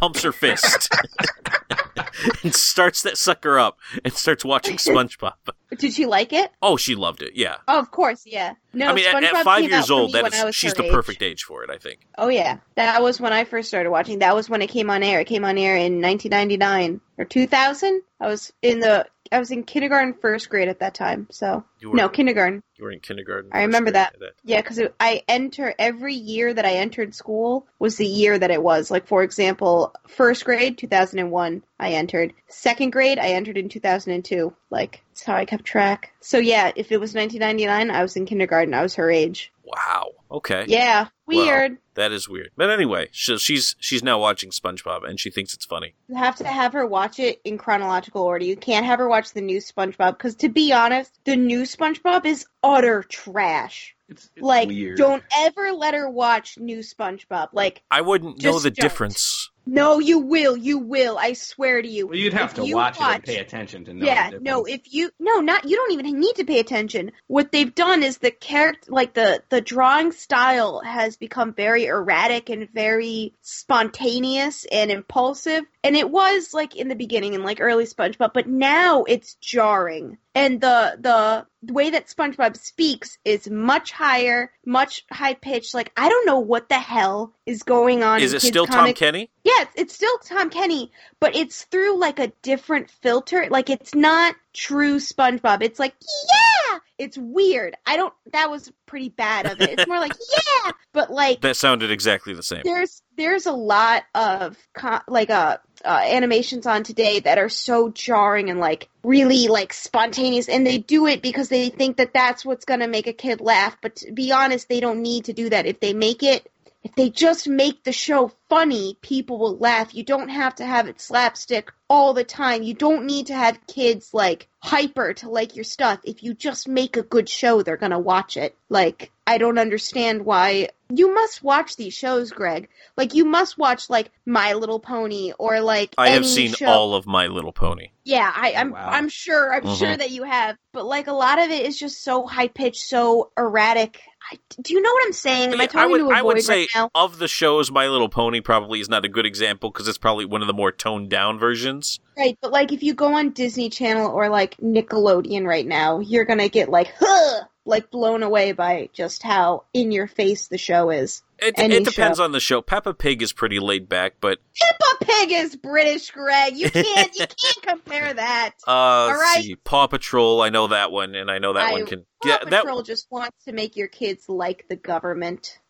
Pumps her fist. (laughs) and starts that sucker up and starts watching (laughs) SpongeBob. Did she like it? Oh, she loved it. Yeah. Oh, of course, yeah. No, I mean, at, at five years old, that is she's the age. perfect age for it. I think. Oh yeah, that was when I first started watching. That was when it came on air. It came on air in 1999 or 2000. I was in the I was in kindergarten, first grade at that time. So You were, no kindergarten. you were in kindergarten. I remember grade that. Yeah, because I enter every year that I entered school was the year that it was. Like for example, first grade 2001 I entered. Second grade I entered in 2002. Like that's how I kept track. So yeah, if it was 1999, I was in kindergarten. I was her age. Wow. Okay. Yeah, Well, weird. That is weird. But anyway, so she's she's now watching SpongeBob and she thinks it's funny. You have to have her watch it in chronological order. You can't have her watch the new SpongeBob because, to be honest, the new SpongeBob is utter trash. It's, it's like, weird. don't ever let her watch new SpongeBob. Like, I wouldn't know the don't. difference. No, you will, you will. I swear to you. Well, you'd have If to you watch, it and pay attention to know. yeah, no. If you no, not you don't even need to pay attention. What they've done is the character, like the the drawing style, has become very erratic and very spontaneous and impulsive. And it was like in the beginning in like early SpongeBob, but now it's jarring. And the the the way that SpongeBob speaks is much higher, much high pitched. Like I don't know what the hell is going on. Is it still Tom. Kenny? Yeah, it's, it's still Tom Kenny, but it's through like a different filter. Like it's not true SpongeBob. It's like, yeah! It's weird. I don't, that was pretty bad of it. It's more like, (laughs) yeah! But like, That sounded exactly the same. there's, there's a lot of, co- like, uh, uh, animations on today that are so jarring and like really like spontaneous and they do it because they think that that's what's going to make a kid laugh but to be honest they don't need to do that if they make it if they just make the show funny, people will laugh. You don't have to have it slapstick all the time. You don't need to have kids like hyper to like your stuff. If you just make a good show, they're gonna watch it. Like, I don't understand why you must watch these shows, Greg. Like you must watch like My Little Pony or like I have seen show. all of My Little Pony. Yeah, I, I'm Wow. I'm sure I'm Mhm. sure that you have, but like a lot of it is just so high pitched, so erratic. I, do you know what I'm saying? Am I Yeah, talking would, to a I would say right now? of the shows, My Little Pony probably is not a good example because it's probably one of the more toned down versions. Right, but like if you go on Disney Channel or like Nickelodeon right now, you're gonna get like huh, like blown away by just how in your face the show is. It, it depends show. on the show. Peppa Pig is pretty laid back, but Peppa Pig is British, Greg. You (laughs) can't you can't compare that. uh, let's see, Paw Patrol. I know that one, and I know that I- one can. Paw yeah, that Patrol just wants to make your kids like the government. (laughs)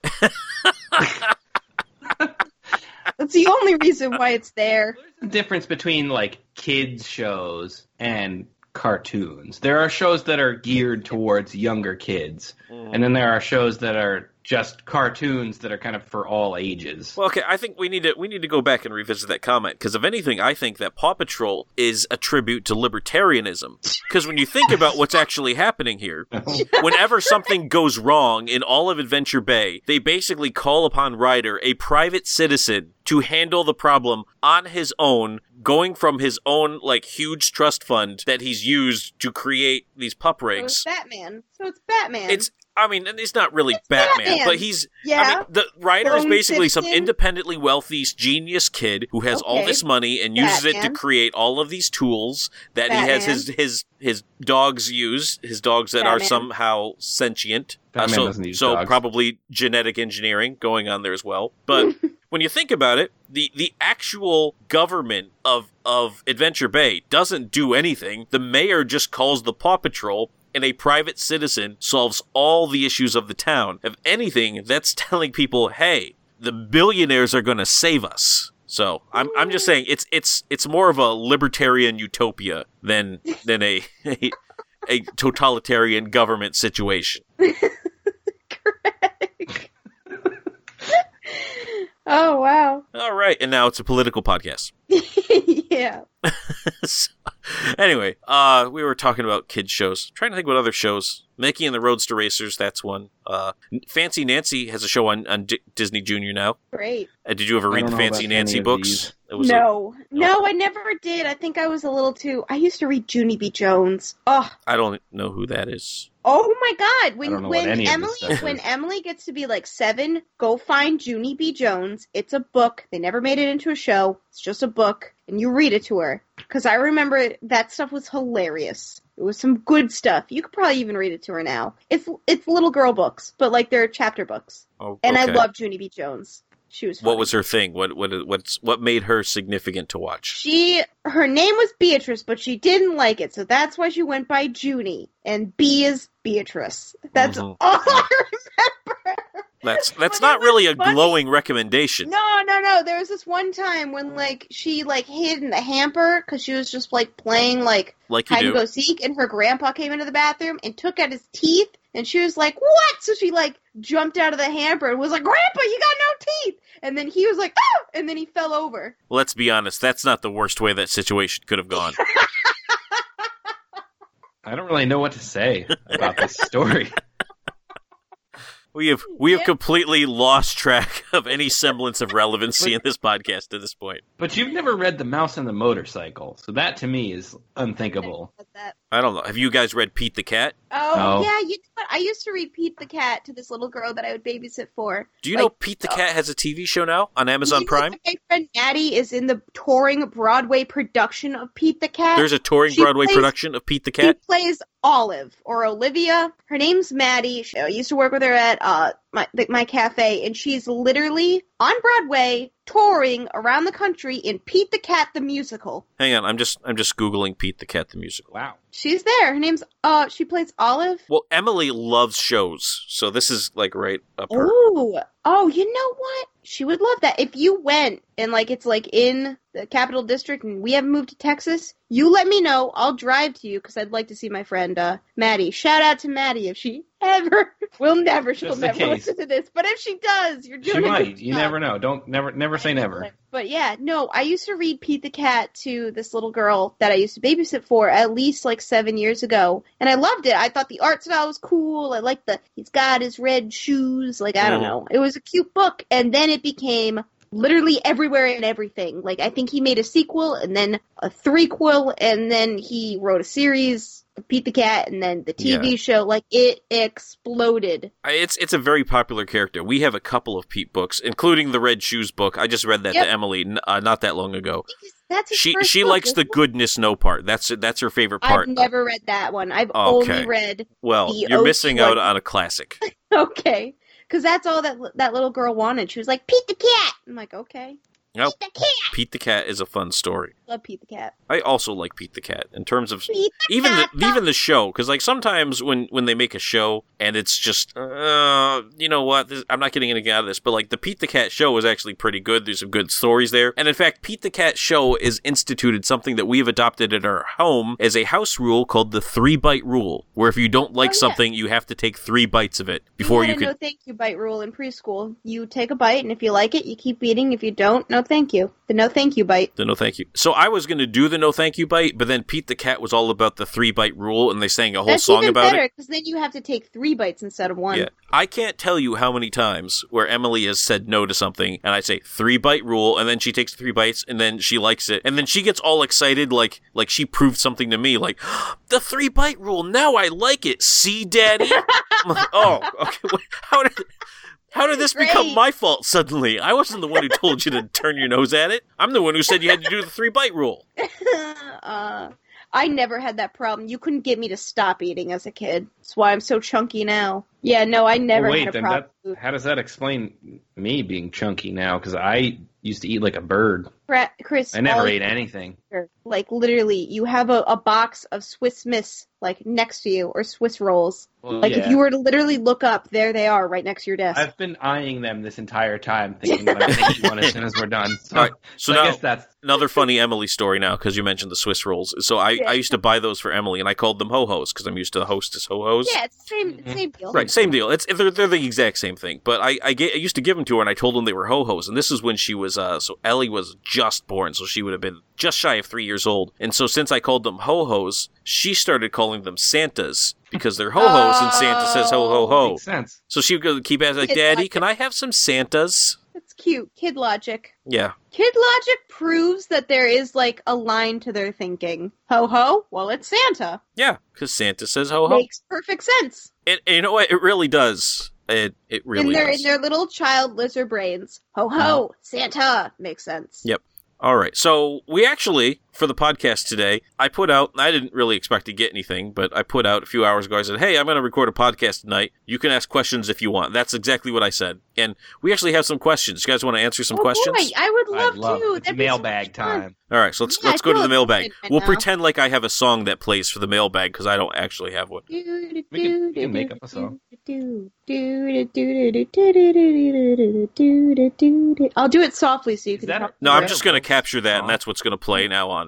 That's the only reason why it's there. There's a difference between like kids shows and cartoons. There are shows that are geared towards younger kids, Mm. and then there are shows that are just cartoons that are kind of for all ages. Well, okay, I think we need to we need to go back and revisit that comment because if anything, I think that Paw Patrol is a tribute to libertarianism. Because when you think about what's actually happening here, (laughs) whenever something goes wrong in all of Adventure Bay, they basically call upon Ryder, a private citizen, to handle the problem on his own, going from his own like huge trust fund that he's used to create these pup So rigs. it's Batman. So it's Batman. It's I mean, and it's not really It's Batman, Batman. but he's yeah. I mean, the Ryder is Bone basically some independently wealthy genius kid who has all this money and uses it to create all of these tools that he has his his his dogs use, his dogs that are somehow sentient. Uh, Batman so doesn't use so dogs. probably genetic engineering going on there as well. But (laughs) when you think about it, the the actual government of of Adventure Bay doesn't do anything. The mayor just calls the Paw Patrol and a private citizen solves all the issues of the town. If anything, that's (laughs) telling people, "Hey, the billionaires are going to save us." So, I'm I'm just saying it's it's it's more of a libertarian utopia than (laughs) than a a, a totalitarian government situation. (laughs) Greg. Oh wow. All right, and now it's a political podcast. (laughs) (laughs) yeah. So, anyway, uh, we were talking about kids shows. trying to think what other shows. Mickey and the Roadster Racers, that's one. Uh, Fancy Nancy has a show on, on D- Disney Junior now. Great. Uh, did you ever read the Fancy Nancy books? these. It was a- No, no, I never did. I think I was a little too. I used to read Junie B. Jones. Oh, I don't know who that is. oh my God! When when any of this Emily stuff when is. Emily gets to be like seven, go find Junie B. Jones. It's a book. They never made it into a show. It's just a book, and you read it to her. Because I remember that stuff was hilarious. It was some good stuff. You could probably even read it to her now. It's it's little girl books, but like they're chapter books. Oh, And I love Junie B. Jones. She was. What was her thing? What what what's what made her significant to watch? She her name was Beatrice, but she didn't like it, so that's why she went by Junie. And B is Beatrice. That's Mhm. all I remember. That's that's not it was really a funny. glowing recommendation. No, no, no. There was this one time when like she like hid in the hamper because she was just like playing like Like you hide and go seek, and her grandpa came into the bathroom and took out his teeth, and she was like, "What?" So she like jumped out of the hamper and was like, "Grandpa, you got no teeth!" And then he was like, "Ah!" and then he fell over. Let's be honest. That's not the worst way that situation could have gone. (laughs) I don't really know what to say about this story. (laughs) We have we have completely lost track (laughs) of any semblance of relevancy in this podcast at this point. But you've never read The Mouse and the Motorcycle, so that to me is unthinkable. I don't know. Have you guys read Pete the Cat? Oh No. yeah, you know what? I used to read Pete the Cat to this little girl that I would babysit for. Do you Like, know Pete the uh, Cat has a TV show now on Amazon You know Prime? that My friend Maddie is in the touring Broadway production of Pete the Cat. There's a touring She Broadway plays- production of Pete the She Cat. plays Olive or Olivia. Her name's Maddie. She, I used to work with her at uh my the, my cafe, and she's literally on Broadway touring around the country in Pete the Cat the musical. Hang on, I'm just I'm just googling Pete the Cat the musical. Wow. She's there. Her name's uh she plays Olive. Well, Emily loves shows, so this is like right up her. Oh, oh, you know what? She would love that. If you went and like it's like in the capital district and we haven't moved to Texas, you let me know. I'll drive to you because I'd like to see my friend uh, Maddie. Shout out to Maddie if she ever. (laughs) Will never. She'll Just in never case. listen to this. But if she does, you're doing She a good might. You job. never know. Don't never never say never. But yeah, no, I used to read Pete the Cat to this little girl that I used to babysit for at least like seven years ago. And I loved it. I thought the art style was cool. I liked the, he's got his red shoes. Like, I don't Mhm. know. It was a cute book. And then it became literally everywhere and everything. Like, I think he made a sequel and then a threequel and then he wrote a series. Pete the Cat, and then the TV show, like it exploded. It's it's a very popular character. We have a couple of Pete books, including the Red Shoes book. I just read that Yep. to Emily n- uh, not that long ago. That's She she book, likes the goodness no part. That's that's her favorite part. I've never read that one. I've Okay. only read well, you're missing out on a classic. (laughs) Okay. Because that's all that that little girl wanted. She was like, Pete the Cat! I'm like, okay. Nope. Pete the Cat! Pete the Cat is a fun story. Love Pete the Cat. I also like Pete the Cat in terms of Pete the even Cat! the, even the show because like sometimes when when they make a show and it's just uh you know what this, i'm not getting anything out of this but like the pete the cat show is actually pretty good there's some good stories there and in fact pete the cat show is instituted something that we have adopted at our home as a house rule called the three bite rule where if you don't like Oh, yeah. something you have to take three bites of it before you a can no thank you bite rule in preschool. You take a bite, and if you like it, you keep eating. If you don't, no thank you. The no thank you bite. The no thank you. So I was going to do the no thank you bite, but then Pete the Cat was all about the three bite rule, and they sang a whole That's song even about better it. because then you have to take three bites instead of one. Yeah. I can't tell you how many times where Emily has said no to something, and I say three bite rule, and then she takes three bites, and then she likes it, and then she gets all excited, like like she proved something to me, like (gasps) the three bite rule. Now I like it. See, Daddy. (laughs) I'm like, oh, okay. (laughs) How did how did this become my fault suddenly? I wasn't the one who told you to (laughs) turn your nose at it. I'm the one who said you had to do the three bite rule. (laughs) uh, I never had that problem. You couldn't get me to stop eating as a kid. That's why I'm so chunky now. Yeah, no, I never Well, wait, had a problem. that, how does that explain me being chunky now? Because I used to eat like a bird. Fra- Chris, I never ate anything. Like literally, you have a, a box of Swiss Miss like next to you, or Swiss rolls. Well, Like if you were to literally look up, there they are, right next to your desk. I've been eyeing them this entire time, (laughs) thinking that I'm gonna eat one as soon as we're done. So, (laughs) All right, so so now I guess that's another funny Emily story now because you mentioned the Swiss rolls. So I, Yeah. I used to buy those for Emily, and I called them ho hos because I'm used to the hostess ho hos. yeah, it's same Mhm. same deal. Right, same deal. It's they're, they're the exact same thing. But I I, get, I used to give them to her, and I told them they were ho hos. And this is when she was uh so Ellie was just born, so she would have been just shy of three years old. And so since I called them ho hos, she started calling them Santas because they're ho hos, and Santa says ho ho ho. makes sense. So she would go keep asking like, It's Daddy, like- can I have some Santas? It's cute. Kid logic. Yeah. Kid logic proves that there is like a line to their thinking. Ho ho. Well, it's Santa. Yeah, because Santa says ho ho. Makes perfect sense. It, you know what? It really does. It it really in their does. in their little child lizard brains. Ho ho. Uh-huh. Santa makes sense. Yep. All right. So we actually, for the podcast today, I put out, I didn't really expect to get anything, but I put out a few hours ago, I said, hey, I'm going to record a podcast tonight. You can ask questions if you want. That's exactly what I said. And we actually have some questions. You guys want to answer some oh questions? boy, I would love, I'd love to. it's That'd be so mailbag fun. time. All right. So let's, Yeah, let's go to the mailbag. right we'll now. pretend like I have a song that plays for the mailbag because I don't actually have one. We can- we can make up a song. I'll do it softly so you Is can. that talk. No, I'm just going to capture that, and that's what's going to play now on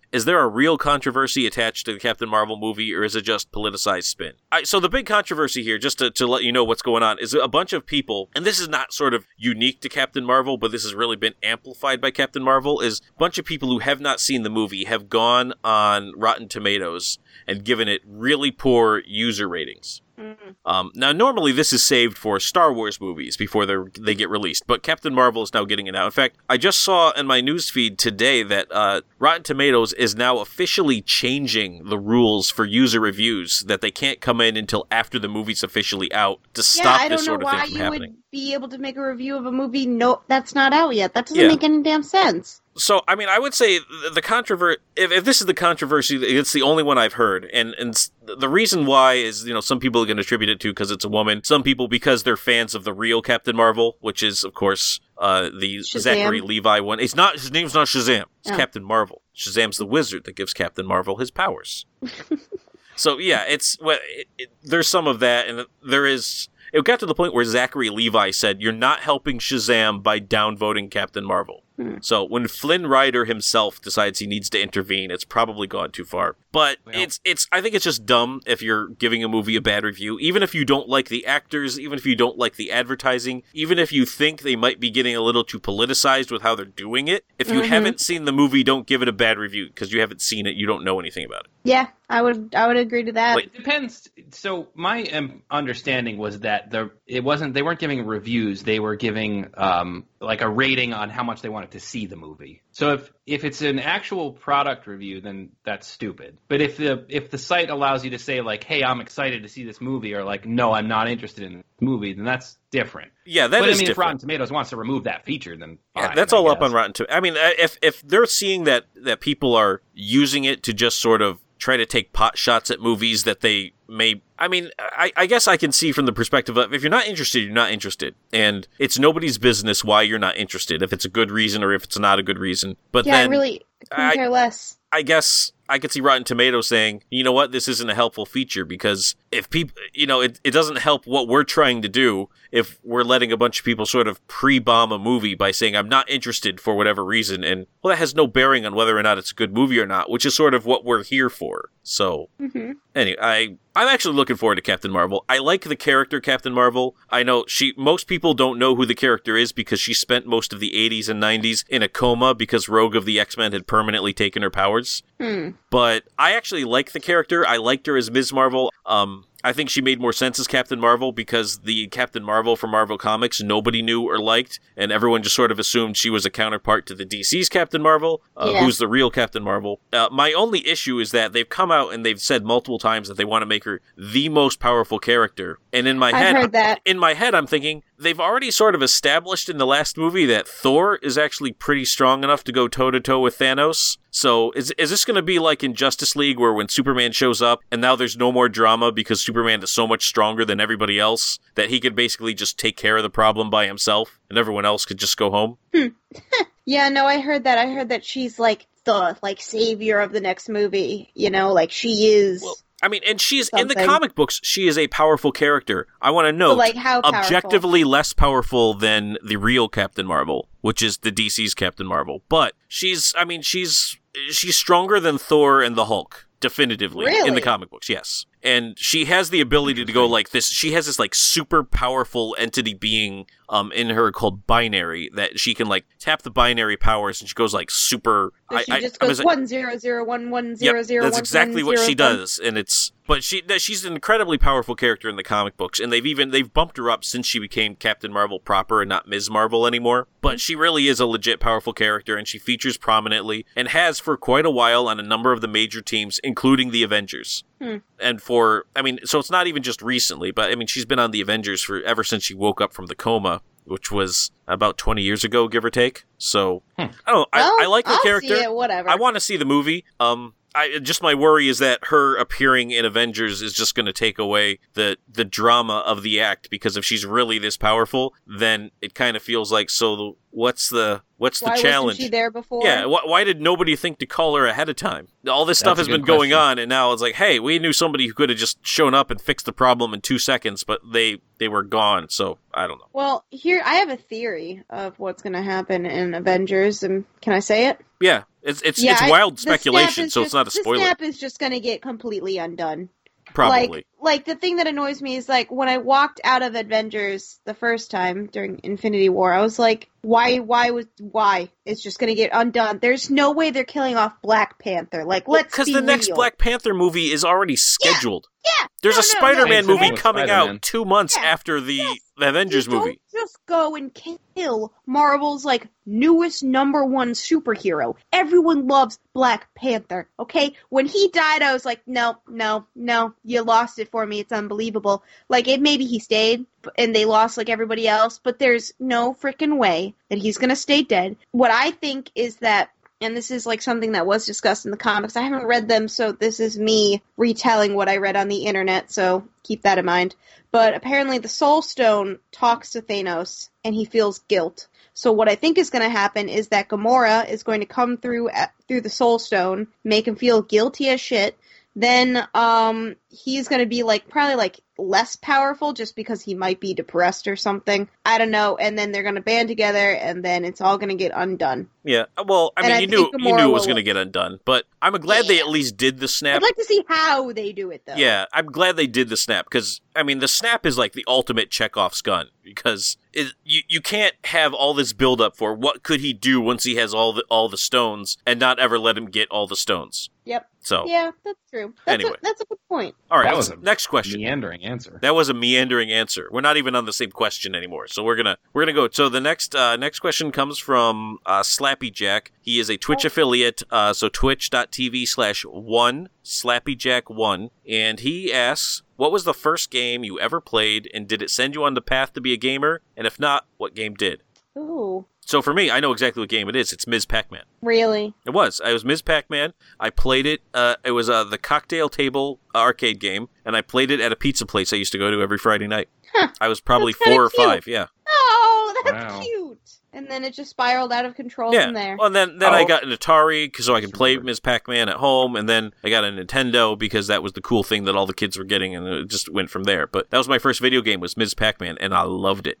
"Is there a real controversy attached to the Captain Marvel movie, or is it just politicized spin?" I, so the big controversy here, just to, to let you know what's going on, is a bunch of people, and this is not sort of unique to Captain Marvel, but this has really been amplified by Captain Marvel. Is a bunch of people who have not seen the movie have gone on Rotten Tomatoes and given it really poor user ratings. Mm. Um, now, normally this is saved for Star Wars movies before they they get released, but Captain Marvel is now getting it out. In fact, I just saw in my newsfeed today that uh, Rotten Tomatoes is now officially changing the rules for user reviews that they can't come in until after the movie's officially out to stop I this don't know sort of why thing from you happening. would be able to make a review of a movie no that's not out yet. That doesn't Yeah. make any damn sense. So, I mean, I would say the, the controversy. If, if this is the controversy, it's the only one I've heard, and and the reason why is you know some people are going to attribute it to because it's a woman. Some people because they're fans of the real Captain Marvel, which is of course uh, the Shazam. Zachary Levi one. It's not his name's not Shazam. It's Oh. Captain Marvel. Shazam's the wizard that gives Captain Marvel his powers. (laughs) so yeah, it's well, it, it, there's some of that, and there is. It got to the point where Zachary Levi said, "You're not helping Shazam by downvoting Captain Marvel." Hmm. So when Flynn Rider himself decides he needs to intervene, it's probably gone too far. But Well- it's it's I think it's just dumb if you're giving a movie a bad review, even if you don't like the actors, even if you don't like the advertising, even if you think they might be getting a little too politicized with how they're doing it. If you Mhm. haven't seen the movie, don't give it a bad review because you haven't seen it, you don't know anything about it. Yeah, I would I would agree to that. Wait. It depends. So my um, understanding was that the it wasn't they weren't giving reviews. They were giving um, like a rating on how much they want to see the movie. So if if it's an actual product review, then that's stupid. But if the if the site allows you to say like, "Hey, I'm excited to see this movie," or like, "No, I'm not interested in this movie," then that's different. Yeah, that is but I mean, if. Rotten Tomatoes wants to remove that feature, then Yeah, that's I all up on Rotten Tomatoes. I mean, uh, if if they're seeing that that people are using it to just sort of try to take pot shots at movies that they may, I mean, I, I guess I can see from the perspective of if you're not interested, you're not interested, and it's nobody's business why you're not interested. If it's a good reason or if it's not a good reason, but yeah, then I really I- care less. I guess I could see Rotten Tomatoes saying, you know what, this isn't a helpful feature because if people, you know, it, it doesn't help what we're trying to do if we're letting a bunch of people sort of pre bomb a movie by saying, I'm not interested for whatever reason. And, well, that has no bearing on whether or not it's a good movie or not, which is sort of what we're here for. So, hmm Anyway, I I'm actually looking forward to Captain Marvel. I like the character Captain Marvel. I know she most people don't know who the character is because she spent most of the 80s and 90s in a coma because Rogue of the X-Men had permanently taken her powers. Hmm. But I actually like the character. I liked her as Ms. Marvel. Um I think she made more sense as Captain Marvel because the Captain Marvel from Marvel Comics nobody knew or liked, and everyone just sort of assumed she was a counterpart to the DC's Captain Marvel, uh, Yeah. who's the real Captain Marvel. Uh, my only issue is that they've come out and they've said multiple times that they want to make her the most powerful character, and in my head, that. in my head, I'm thinking they've already sort of established in the last movie that Thor is actually pretty strong enough to go toe to toe with Thanos. So is is this going to be like in Justice League, where when Superman shows up and now there's no more drama because Superman is so much stronger than everybody else that he could basically just take care of the problem by himself and everyone else could just go home? Hmm. (laughs) Yeah, no, I heard that. I heard that she's like the like savior of the next movie. You know, like she is. Well, I mean, and she's in the comic books. She is a powerful character. I want to note. like how powerful? objectively less powerful than the real Captain Marvel, which is the DC's Captain Marvel. But she's, I mean, she's she's stronger than Thor and the Hulk, definitively in the comic books. Yes, and she has the ability to go like this. She has this like super powerful entity being um in her called Binary that she can like tap the binary powers, and she goes like super. So I, she I, just I'm goes as- one zero zero one one Yep, zero zero. that's one, exactly one, what she one. does, and it's but she she's an incredibly powerful character in the comic books, and they've even they've bumped her up since she became Captain Marvel proper and not Ms. Marvel anymore. But she really is a legit powerful character, and she features prominently and has for quite a while on a number of the major teams, including the Avengers. Hmm. And for I mean, so it's not even just recently, but I mean, she's been on the Avengers for ever since she woke up from the coma. Which was about twenty years ago, give or take. So Hmm. I don't. know. Well, I, I like the I'll character. See it, whatever. I want to see the movie. Um, I just my worry is that her appearing in Avengers is just going to take away the the drama of the act because if she's really this powerful, then it kind of feels like so. The, what's the what's the Why challenge? wasn't she there before? Yeah, wh- why did nobody think to call her ahead of time? All this stuff That's has been good going question. on, and now it's like, hey, we knew somebody who could have just shown up and fixed the problem in two seconds, but they they were gone. So I don't know. Well, here I have a theory of what's going to happen in Avengers, and can I say it? Yeah, it's it's yeah, it's wild the snap speculation, so just- it's not a spoiler. The snap is just going to get completely undone. Probably. Like, like the thing that annoys me is like when I walked out of Avengers the first time during Infinity War, I was like, why, why was, why? It's just gonna get undone. There's no way they're killing off Black Panther. Like, let's because be the next real. Black Panther movie is already scheduled. Yeah, There's No, a no, no. Spider-Man Same thing movie coming Spider-Man. out two months Yeah. after the Yes. The Avengers don't movie. just go and kill Marvel's like newest number one superhero. Everyone loves Black Panther, okay? When he died, I was like, no, no, no, you lost it for me. It's unbelievable. Like, it maybe he stayed and they lost like everybody else, but there's no freaking way that he's gonna stay dead. What I think is that and this is like something that was discussed in the comics. I haven't read them, so this is me retelling what I read on the internet, so keep that in mind. But apparently, the Soul Stone talks to Thanos, and he feels guilt. So what I think is going to happen is that Gamora is going to come through at, through the Soul Stone, make him feel guilty as shit. Then um, he's going to be like probably like less powerful just because he might be depressed or something. I don't know. And then they're going to band together, and then it's all going to get undone. Yeah. Well, I And mean, I you think knew you knew it was going to get undone, but I'm glad they at least did the snap. I'd like to see how they do it though. Yeah, I'm glad they did the snap because I mean the snap is like the ultimate Chekhov's gun because it, you you can't have all this build up for what could he do once he has all the all the stones and not ever let him get all the stones. Yep. So Yeah, that's true. That's Anyway. a, that's a good point. all right, That was a next question. Meandering eh? Answer. That was a meandering answer. We're not even on the same question anymore. So we're gonna we're gonna go. So the next uh, next question comes from uh, Slappy Jack. He is a Twitch affiliate. Uh, so twitch.tv slash one Slappy Jack one, and he asks, "What was the first game you ever played, and did it send you on the path to be a gamer? And if not, what game did?" Ooh, So for me, I know exactly what game it is. It's Ms. Pac-Man. really? It was. I was Ms. Pac-Man. I played it. Uh, it was uh, the cocktail table arcade game, and I played it at a pizza place I used to go to every Friday night. Huh. I was probably That's kinda four or cute. five. Yeah. Oh, that's Wow. cute. And then it just spiraled out of control Yeah. from there. Well, and then then I Oh. got an Atari 'cause so I could play Ms. Pac-Man at home, and then I got a Nintendo because that was the cool thing that all the kids were getting, and it just went from there. But that was my first video game was Ms. Pac-Man, and I loved it.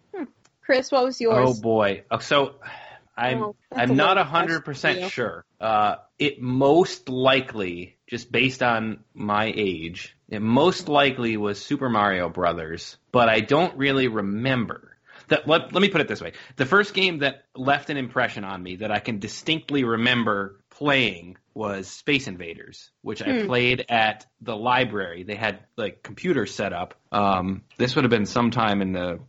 Chris, what was yours? Oh boy. Oh, So I'm Oh, I'm not hundred percent sure. Uh, it most likely, just based on my age, it most likely was Super Mario Brothers, but I don't really remember. That, let, let me put it this way: the first game that left an impression on me that I can distinctly remember playing was Space Invaders, which I Hmm. played at the library. They had like computers set up. Um, this would have been sometime in the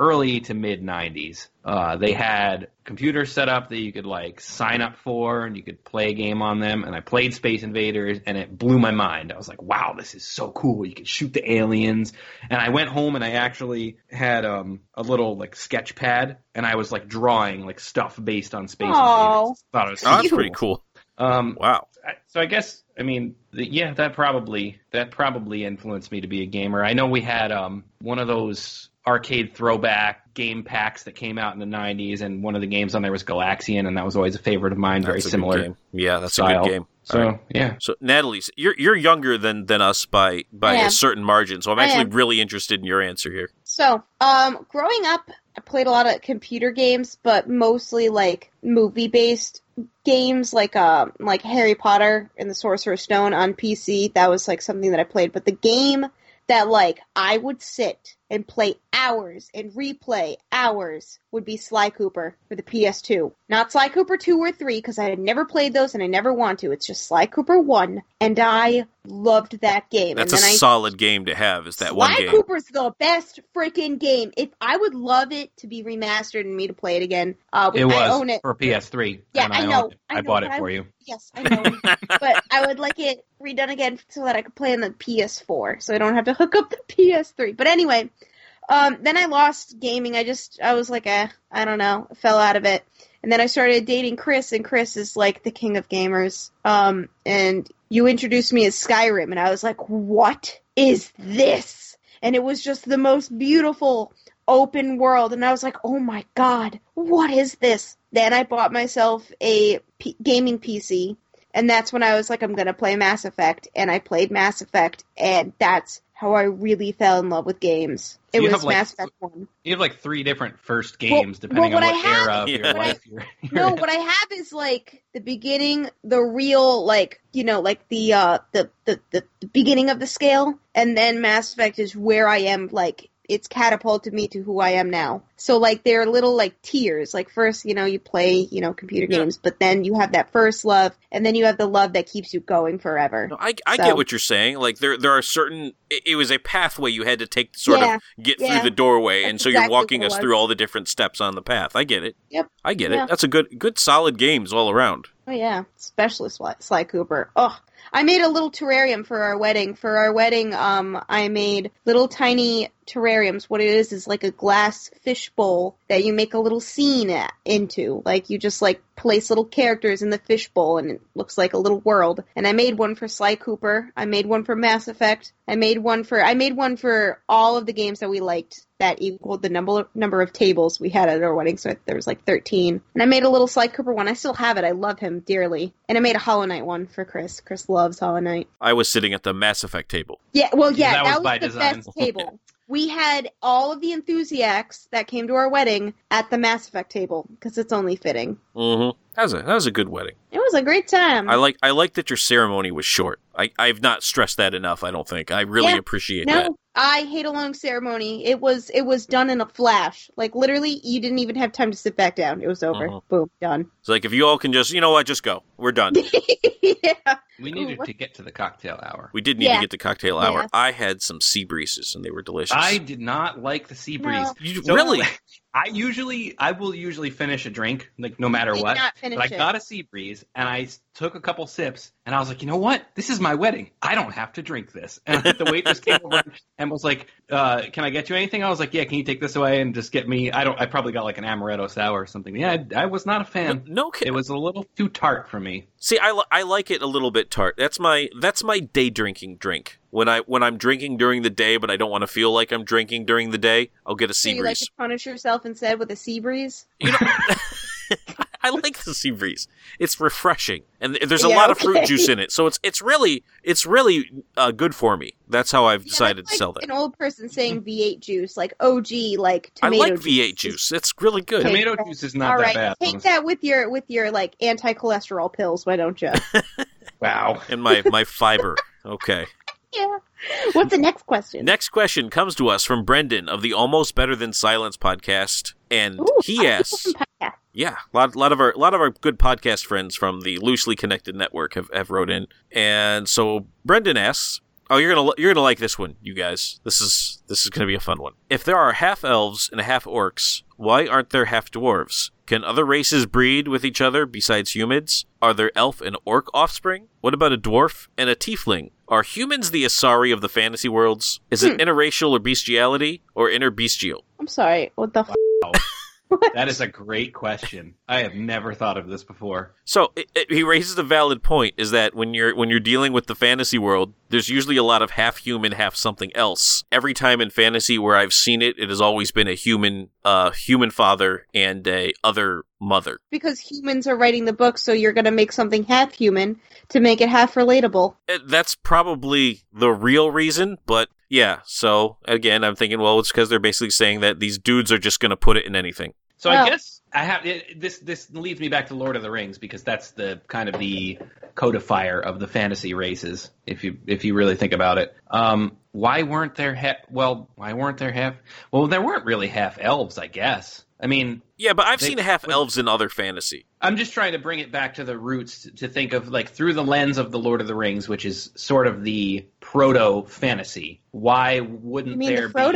early to mid '90s. Uh, they had computers set up that you could like sign up for, and you could play a game on them. And I played Space Invaders, and it blew my mind. I was like, "Wow, this is so cool! You can shoot the aliens." And I went home and I actually had um, a little like sketch pad, and I was like drawing like stuff based on Space Aw. Invaders. Thought it was Oh, that's Cute. pretty cool. um, Wow. So I guess I mean yeah that probably that probably influenced me to be a gamer. I know we had um one of those arcade throwback game packs that came out in the 90s and one of the games on there was Galaxian and that was always a favorite of mine very That's a good similar game. Yeah, that's a good game. So All right. yeah So Natalie, you're you're younger than than us by by I a am. certain margin. So I'm actually really interested in your answer here. So, um, growing up, I played a lot of computer games, but mostly like movie-based games, like um, like Harry Potter and the Sorcerer's Stone on PC. That was like something that I played. But the game that like I would sit and play hours and replay hours would be Sly Cooper for the PS2. Not Sly Cooper 2 or 3 because I had never played those and I never want to. It's just Sly Cooper 1 and I loved that game. That's a and then I solid game to have. Is that Sly one game? Sly Cooper's the best freaking game. If I would love it to be remastered and me to play it again. Uh, it was I own it. for PS3 Yeah, and I own know, it. I I, know, bought but it I- for you Yes, I know. (laughs) but I would like it redone again so that I could play on the PS4, so I don't have to hook up the PS3. But anyway, um, then I lost gaming. I just I was like, eh, I don't know, fell out of it. And then I started dating Chris, and Chris is like the king of gamers. Um, and you introduced me as Skyrim, and I was like, what is this? And it was just the most beautiful open world, and I was like, oh my god, what is this? Then I bought myself a P- gaming PC, and that's when I was like, I'm gonna play Mass Effect, and I played Mass Effect, and that's how I really fell in love with games. So it you was have, like, Mass Effect One. you have like three different first Well- games depending well, what on I what have- of your What I- life (laughs) you're, you're No, in. what I have is like the beginning, the real, like you know, like the uh the the the, the beginning of the scale, and then Mass Effect is where I am, like it's catapulted me to who I am now. So like they're little like tiers. Like first, you know, you play, you know, computer Yeah. games, but then you have that first love, and then you have the love that keeps you going forever. No, I, I So- get what you're saying. Like there there are certain. It, it was a pathway you had to take to sort Yeah, of get yeah. through the doorway, That's and so you're walking us through all the different steps on the path. I get it. Yep. I get it. That's a good good solid games all around. Oh yeah, especially Sly, Sly Cooper. Oh, I made a little terrarium for our wedding. For our wedding, um, I made little tiny terrariums. What it is is like a glass fish bowl that you make a little scene at, into. Like you just like place little characters in the fish bowl, and it looks like a little world. And I made one for Sly Cooper. I made one for Mass Effect. I made one for I made one for all of the games that we liked that equaled the number number of tables we had at our wedding. So there was like thirteen. And I made a little Sly Cooper one. I still have it. I love him dearly. And I made a Hollow Knight one for Chris. Chris loves Hollow Knight. I was sitting at the Mass Effect table. Yeah, well, yeah, That that, was was, by the design. best table. We had all of the enthusiasts that came to our wedding at the Mass Effect table because it's only fitting. Mm-hmm. That was a that was a good wedding. It was a great time. I like I like that your ceremony was short. I I've not stressed that enough. I don't think I really Yeah. appreciate no, that. I hate a long ceremony. It was it was done in a flash. Like literally, you didn't even have time to sit back down. It was over. Mhm. Boom, done. It's like if you all can just you know what, just go. We're done. (laughs) yeah. We needed what- to get to the cocktail hour. We did need to get to cocktail hour. Yes. I had some sea breezes and they were delicious. I did not like the sea breeze. No. You- So- really? (laughs) I usually, I will usually finish a drink, like no matter Did what. not finish But I it. got a sea breeze, and I took a couple sips, and I was like, you know what? This is my wedding. I don't have to drink this. And the waitress came over and was like, uh, "Can I get you anything?" I was like, "Yeah, can you take this away and just get me?" I don't. I probably got like an amaretto sour or something. Yeah, I, I was not a fan. no kid. It was a little too tart for me. See, I, li- I like it a little bit tart. That's my that's my day drinking drink. When I when I'm drinking during the day, but I don't want to feel like I'm drinking during the day, I'll get a So sea you like to punish yourself instead with a sea breeze? You know, (laughs) I like the sea breeze. It's refreshing, and there's a Yeah, lot of fruit juice in it, so it's it's really it's really uh, good for me. That's how I've Yeah, decided that's to sell that. An old person saying V8 juice, like OG, like I tomato like V8 juice. It's really good. Okay. Tomato juice is not All that right, bad. take that with your with your like anti cholesterol pills. Why don't you? (laughs) Wow. And my my fiber. Okay. Yeah. What's the next question? Next question comes to us from Brendan of the Almost Better Than Silence podcast, and Ooh, he asks, people from podcast. Yeah, a lot, lot of our, lot of our good podcast friends from the loosely connected network have, have wrote in, and so Brendan asks, "Oh, you're gonna, you're gonna like this one, you guys. This is, this is gonna be a fun one. If there are half elves and half orcs, why aren't there half dwarves? Can other races breed with each other besides humans? Are there elf and orc offspring? What about a dwarf and a tiefling? Are humans the Asari of the fantasy worlds? Is it hmm. interracial or bestiality or interbestial? I'm sorry. What the? F- That is a great question. I have never thought of this before. So it, it, he raises a valid point: is that when you're when you're dealing with the fantasy world, there's usually a lot of half human, half something else. Every time in fantasy where I've seen it, it has always been a human, uh, human father and a other mother. because humans are writing the book, so you're gonna make something half human to make it half relatable. Uh, That's probably the real reason, but yeah. So again, I'm thinking, well, it's because they're basically saying that these dudes are just going to put it in anything. So Well- I guess I have it, this. This leads me back to Lord of the Rings because that's the kind of the codifier of the fantasy races. If you if you really think about it, um, why weren't there half? Well, why weren't there half? Well, there weren't really half elves, I guess. I mean, Yeah, but I've They- seen half elves in other fantasy. I'm just trying to bring it back to the roots to think of like through the lens of the Lord of the Rings, which is sort of the proto fantasy. Why wouldn't there the be half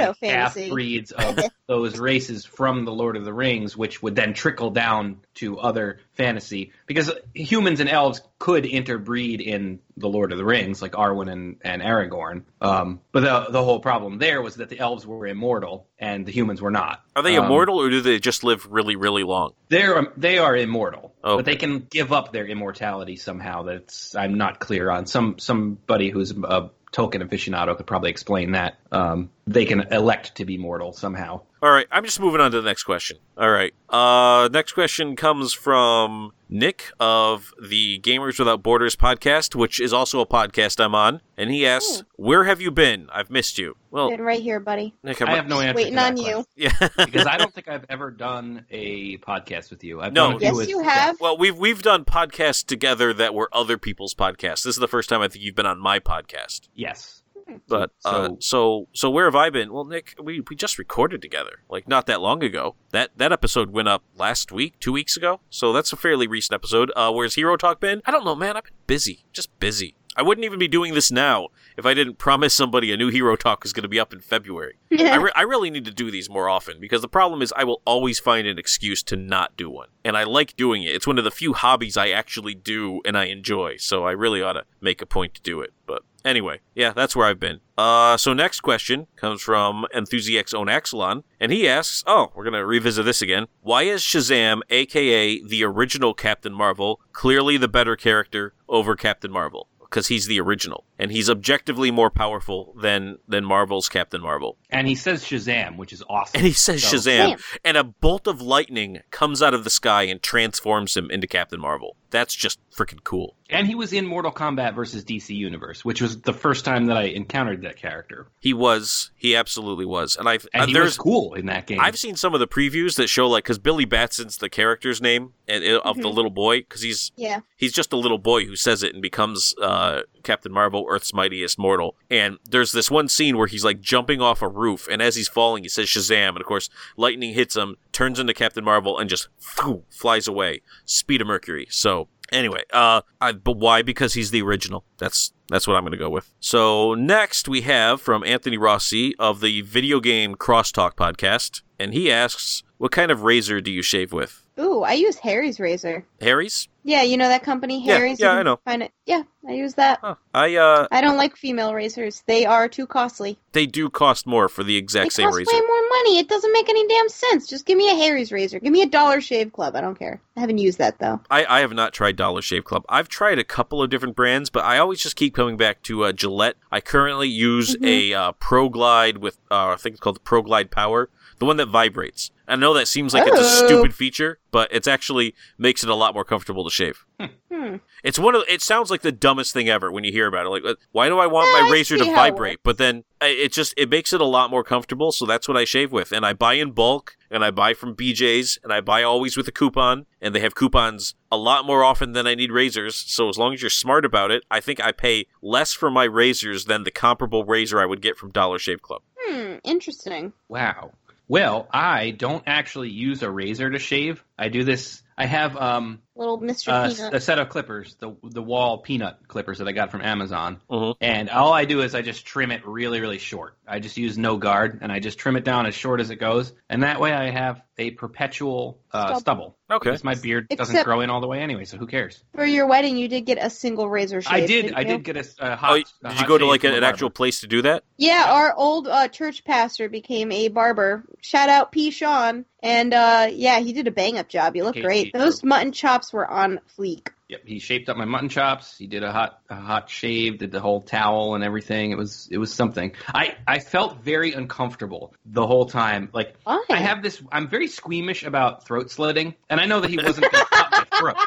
Frodo-fantasy. breeds of (laughs) those races from the Lord of the Rings, which would then trickle down to other fantasy? Because humans and elves could interbreed in the Lord of the Rings, like Arwen and, and Aragorn. Um, but the the whole problem there was that the elves were immortal and the humans were not. Are they Um, immortal or do they just live really, really long? they're they are immortal, Okay. but they can give up their immortality somehow. That's I'm not clear on. Some somebody who's a Tolkien aficionado could probably explain that. Um, they can elect to be mortal somehow. All right, I'm just moving on to the next question. All right. Uh next question comes from Nick of the Gamers Without Borders podcast, which is also a podcast I'm on, and he asks, "Where have you been? I've missed you." Well, Been right here, buddy. Nick, I'm I have no answer. Waiting to that on question. you. Yeah. (laughs) because I don't think I've ever done a podcast with you. I've No. done Yes, with you have. well, we've we've done podcasts together that were other people's podcasts. This is the first time I think you've been on my podcast. Yes. But uh, So- so so where have I been? Well, Nick, we, we just recorded together, like not that long ago. That that episode went up last week, two weeks ago. So that's a fairly recent episode. Uh, where's Hero Talk been? I don't know, man. I've been busy, just busy. I wouldn't even be doing this now if I didn't promise somebody a new Hero Talk is going to be up in February. (laughs) I, re- I really need to do these more often because the problem is I will always find an excuse to not do one. And I like doing it. It's one of the few hobbies I actually do and I enjoy. So I really ought to make a point to do it. But anyway, yeah, that's where I've been. Uh, so next question comes from Enthusiacs Own Axelon, and he asks, oh, we're going to revisit this again. Why is Shazam, aka the original Captain Marvel, clearly the better character over Captain Marvel? Because he's the original, and he's objectively more powerful than than Marvel's Captain Marvel. And he says Shazam, which is awesome. And he says So- Shazam, Damn. and a bolt of lightning comes out of the sky and transforms him into Captain Marvel. That's just freaking cool. And he was in Mortal Kombat versus DC Universe, which was the first time that I encountered that character. He was, he absolutely was, and I've And uh, he there's was cool in that game. I've seen some of the previews that show like because Billy Batson's the character's name and of the Mhm. little boy because he's yeah. he's just a little boy who says it and becomes uh, Captain Marvel, Earth's mightiest mortal. And there's this one scene where he's like jumping off a roof, and as he's falling, he says Shazam, and of course lightning hits him, turns into Captain Marvel, and just phew, flies away, speed of Mercury. So. Anyway, uh, I, but why? Because he's the original. That's that's what I'm going to go with. So next we have from Anthony Rossi of the Video Game Crosstalk podcast, and he asks, "What kind of razor do you shave with?" Ooh, I use Harry's razor. Harry's? Yeah, you know that company, Yeah, Harry's. yeah, You I know. Find it. Yeah, I use that. Huh. I uh, I don't like female razors. They are too costly. they do cost more for the They exact cost same way more money. It doesn't make any damn sense. Just give me a Harry's razor. Give me a Dollar Shave Club. I don't care. I haven't used that though. I, I have not tried Dollar Shave Club. I've tried a couple of different brands, but I always just keep coming back to uh, Gillette. I currently use Mhm. a uh, Pro Glide with, uh, I think it's called the Pro Glide Power, the one that vibrates. I know that seems like it's a Oh. stupid feature, but it's actually makes it a lot more comfortable to shave. Hmm. It's one of it sounds like the dumbest thing ever when you hear about it. Like, uh, why do I want Yeah, my I razor to see how it vibrate? But then it just it makes it a lot more comfortable. So that's what I shave with, and I buy in bulk, and I buy from BJ's, and I buy always with a coupon, and they have coupons a lot more often than I need razors. So as long as you're smart about it, I think I pay less for my razors than the comparable razor I would get from Dollar Shave Club. Hmm. Interesting. Wow. Well, I don't actually use a razor to shave. I do this. I have um, Little Mr. uh, Peanut. a set of clippers, the the Wahl peanut clippers that I got from Amazon, Mhm. and all I do is I just trim it really, really short. I just use no guard, and I just trim it down as short as it goes, and that way I have a perpetual uh, Stubble. stubble. Okay. Because my beard doesn't grow in all the way anyway, so who cares? For your wedding, you did get a single razor shave. I did. I did get a, a hot. Oh, a did you go to like an, a an actual place to do that? Yeah, our old uh, church pastor became a barber. Shout out P. Sean. And uh, yeah, he did a bang up job. You look great. Those mutton chops were on fleek. Yep, he shaped up my mutton chops. He did a hot a hot shave, did the whole towel and everything. It was it was something. I I felt very uncomfortable the whole time. Like Why? I have this. I'm very squeamish about throat slitting, and I know that he wasn't going to cut my throat. (laughs)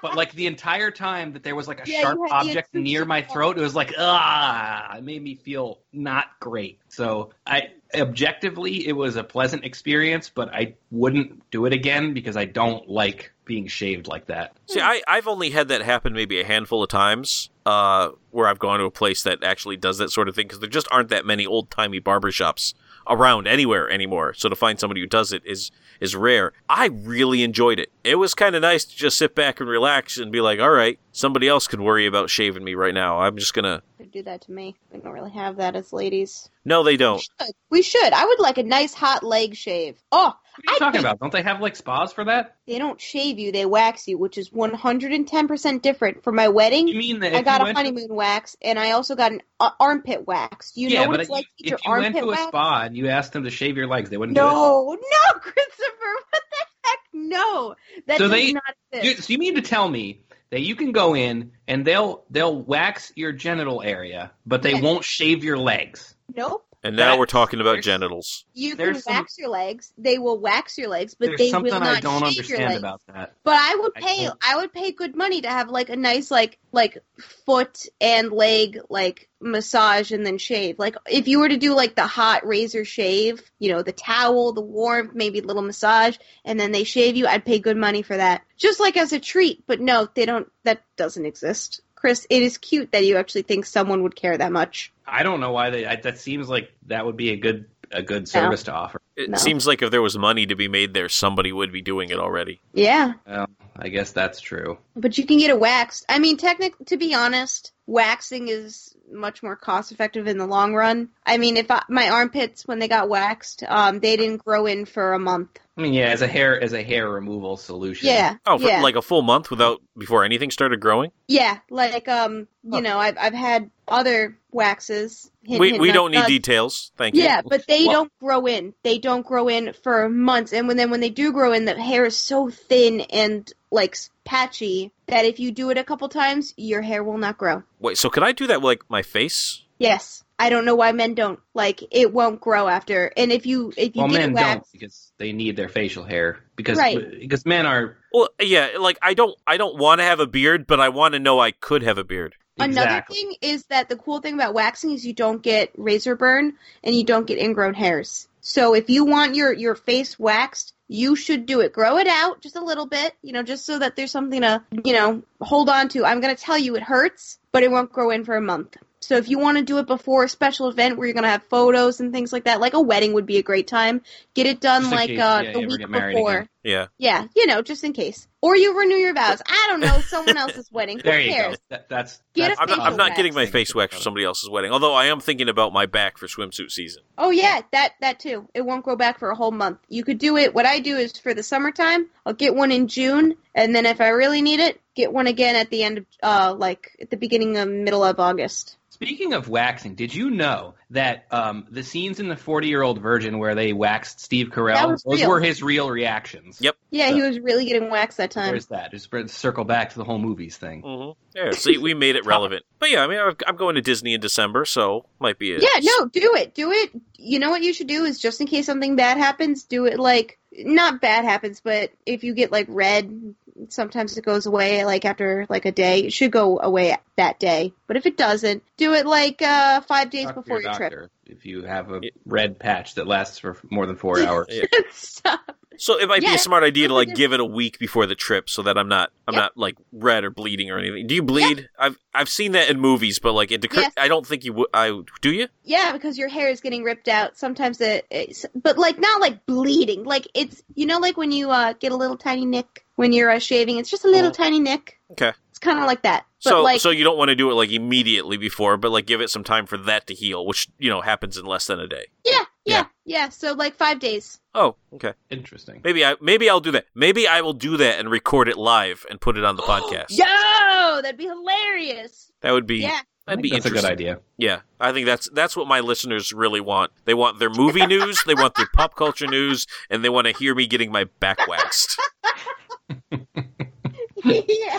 But like the entire time that there was like a Yeah, sharp had- object near my throat, it was like ah, it made me feel not great. So I objectively, it was a pleasant experience, but I wouldn't do it again because I don't like being shaved like that. See, I, I've only had that happen maybe a handful of times uh, where I've gone to a place that actually does that sort of thing because there just aren't that many old timey barbershops around anywhere anymore. So to find somebody who does it is is rare. I really enjoyed it. It was kind of nice to just sit back and relax and be like, all right, somebody else can worry about shaving me right now. I'm just gonna. They do that to me. We don't really have that as ladies. No, they don't. should. We should. I would like a nice hot leg shave. Oh, What are you I talking think- about? Don't they have like spas for that? they don't shave you; they wax you, which is 110% different. For my wedding, You mean that I got a went to- honeymoon wax, and I also got an uh, armpit wax. You yeah, know what but it's like to get if your you went armpit to a wax? spa and you asked them to shave your legs, they wouldn't do it. No, no, Christopher, (laughs) what the heck? No, that So does they- not You, so you mean to tell me that you can go in and they'll they'll wax your genital area, but they Yes. won't shave your legs? Nope. And now That- we're talking about genitals. You can There's some- wax your legs. They will wax your legs, but they will not I don't shave your understand legs. about that. But I would pay. don't- I would pay good money to have like a nice like like foot and leg like massage and then shave. Like if you were to do like the hot razor shave, you know, the towel, the warmth, maybe a little massage, and then they shave you, I'd pay good money for that. Just like as a treat. But no, they don't. That doesn't exist. Chris, it is cute that you actually think someone would care that much. I don't know why they. I, that seems like that would be a good a good service to offer. It No. seems like if there was money to be made there, somebody would be doing it already. Yeah, Well, I guess that's true. but you can get it waxed. I mean, technically, to be honest, waxing is much more cost effective in the long run. I mean, if I, my armpits when they got waxed, um, they didn't grow in for a month. I mean, yeah, as a hair as a hair removal solution. Yeah. Oh, for yeah. like a full month without before anything started growing. Yeah, like um, you Huh. know, I've I've had other waxes. Hint, we hint, we don't need nudge. details. Thank you. Yeah, but they Well- don't grow in. They don't grow in for months, and when then when they do grow in, the hair is so thin and like patchy that if you do it a couple times, your hair will not grow. Wait, so could I do that with like my face? Yes, I don't know why men don't. Like it won't grow after, and if you if you Well, get men it don't waxed, because they need their facial hair because Right. because men are Well, yeah, like I don't I don't want to have a beard, but I want to know I could have a beard. Another thing is that the cool thing about waxing is you don't get razor burn and you don't get ingrown hairs. So if you want your your face waxed, you should do it. Grow it out just a little bit, you know, just so that there's something to, you know, hold on to. I'm going to tell you it hurts, but it won't grow in for a month. So if you want to do it before a special event where you're going to have photos and things like that, like a wedding would be a great time. Get it done Just like case, uh, yeah, the week before. again. Yeah. Yeah, you know, just in case. Or you renew your vows. I don't know, (laughs) someone else's wedding. Who there you cares? go. That, that's Get that's a I'm not, facial I'm not wax. getting my face waxed for somebody else's wedding. Although I am thinking about my back for swimsuit season. Oh yeah, that that too. It won't grow back for a whole month. You could do it. What I do is for the summertime, I'll get one in June, and then if I really need it, get one again at the end of uh like at the beginning of middle of August. Speaking of waxing, did you know that um, the scenes in the 40 year old virgin where they waxed Steve Carell, those real. were his real reactions? Yep. Yeah, So- he was really getting waxed that time. There's that. Just circle back to the whole movies thing. hmm Yeah, see, we made it relevant. But yeah, I mean, I'm- I'm going to Disney in December, so might be a Yeah, no, do it. Do it. You know what you should do is just in case something bad happens, do it like not bad happens, but if you get like red, sometimes it goes away like after like a day. It should go away that day. But if it doesn't, do it like uh 5 days Talk before your your trip. if you have a red patch that lasts for more than four (laughs) hours. Stop. So it might be a smart idea to like give it a week before the trip, so that I'm not I'm Yep. not like red or bleeding or anything. Do you bleed? I've I've seen that in movies, but like it decur- Yes. I don't think you would. I do you? Yeah, because your hair is getting ripped out. Sometimes it, it's, but like not like bleeding. Like it's, you know, like when you uh, get a little tiny nick when you're uh, shaving. It's just a little Oh. tiny nick. Okay. It's kind of like that. But So like, so you don't want to do it like immediately before, but like give it some time for that to heal, which you know happens in less than a day. yeah, yeah, Yeah. Yeah, So like five days. Oh, okay. Interesting. Maybe I maybe I'll do that. Maybe I will do that and record it live and put it on the (gasps) podcast. Yo, that'd be hilarious. That would be Yeah. That'd be that's a good idea. Yeah, I think that's that's what my listeners really want. They want their movie (laughs) news, they want their pop culture news, and they want to hear me getting my back waxed. (laughs) (laughs) yeah,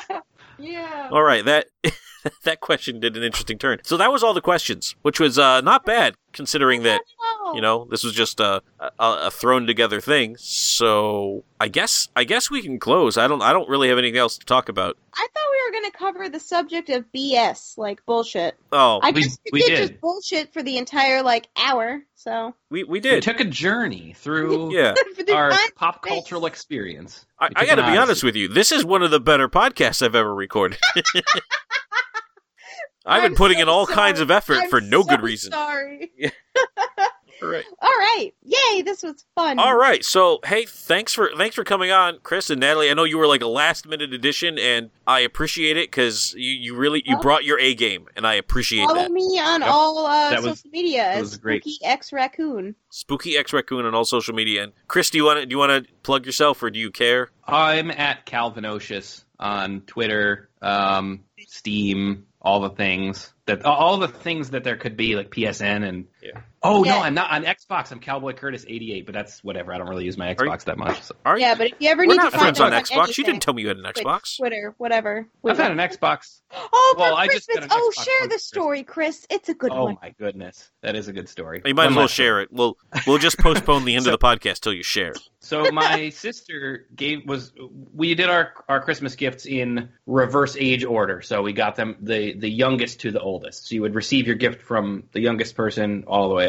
yeah. All right, that that question did an interesting turn. So that was all the questions, which was uh, not bad considering that Oh. you know this was just a, a a thrown together thing. So I guess I guess we can close. I don't I don't really have anything else to talk about. I thought we were gonna cover the subject of BS, like bullshit. Oh, I We- guess we, we did, did. just bullshit for the entire like hour. So we we We did. took a journey through (laughs) Yeah, (laughs) our time- pop space. cultural experience. I, I got to be honest with you. This is one of the better podcasts I've ever recorded. (laughs) I've been I'm putting so in all sorry. kinds of effort I'm for no so good reason. Sorry. All right. All right. Yay! This was fun. All right. So, hey, thanks for thanks for coming on, Chris and Natalie. I know you were like a last minute addition, and I appreciate it because you, you really you Well- brought your A game, and I appreciate Follow that. Follow me on Yep. all uh, That was- social media that as was great. Spooky X Raccoon. Spooky X Raccoon on all social media. And Chris, do you want to do you want to plug yourself, or do you care? I'm at Calvinocious on Twitter, um, Steam, all the things that all the things that there could be like PSN and Yeah. Oh Yeah. no, I'm not on Xbox. I'm Cowboy Curtis 88, but that's whatever. I don't really use my you- Xbox that much. So. Are you? Yeah, but if you ever We're need to find friends on out Xbox. You didn't tell me you had an Xbox. Twitter, whatever. I've had an Xbox. Oh, for Well, I just Christmas! got an Oh, Xbox share the story, Chris. It's a good oh one. my goodness, that is a good story. You might as well share it. We'll we'll just postpone the end of the podcast till you share. So my (laughs) sister gave was we did our our Christmas gifts in reverse age order. So we got them the the youngest to the oldest. So you would receive your gift from the youngest person all the way up.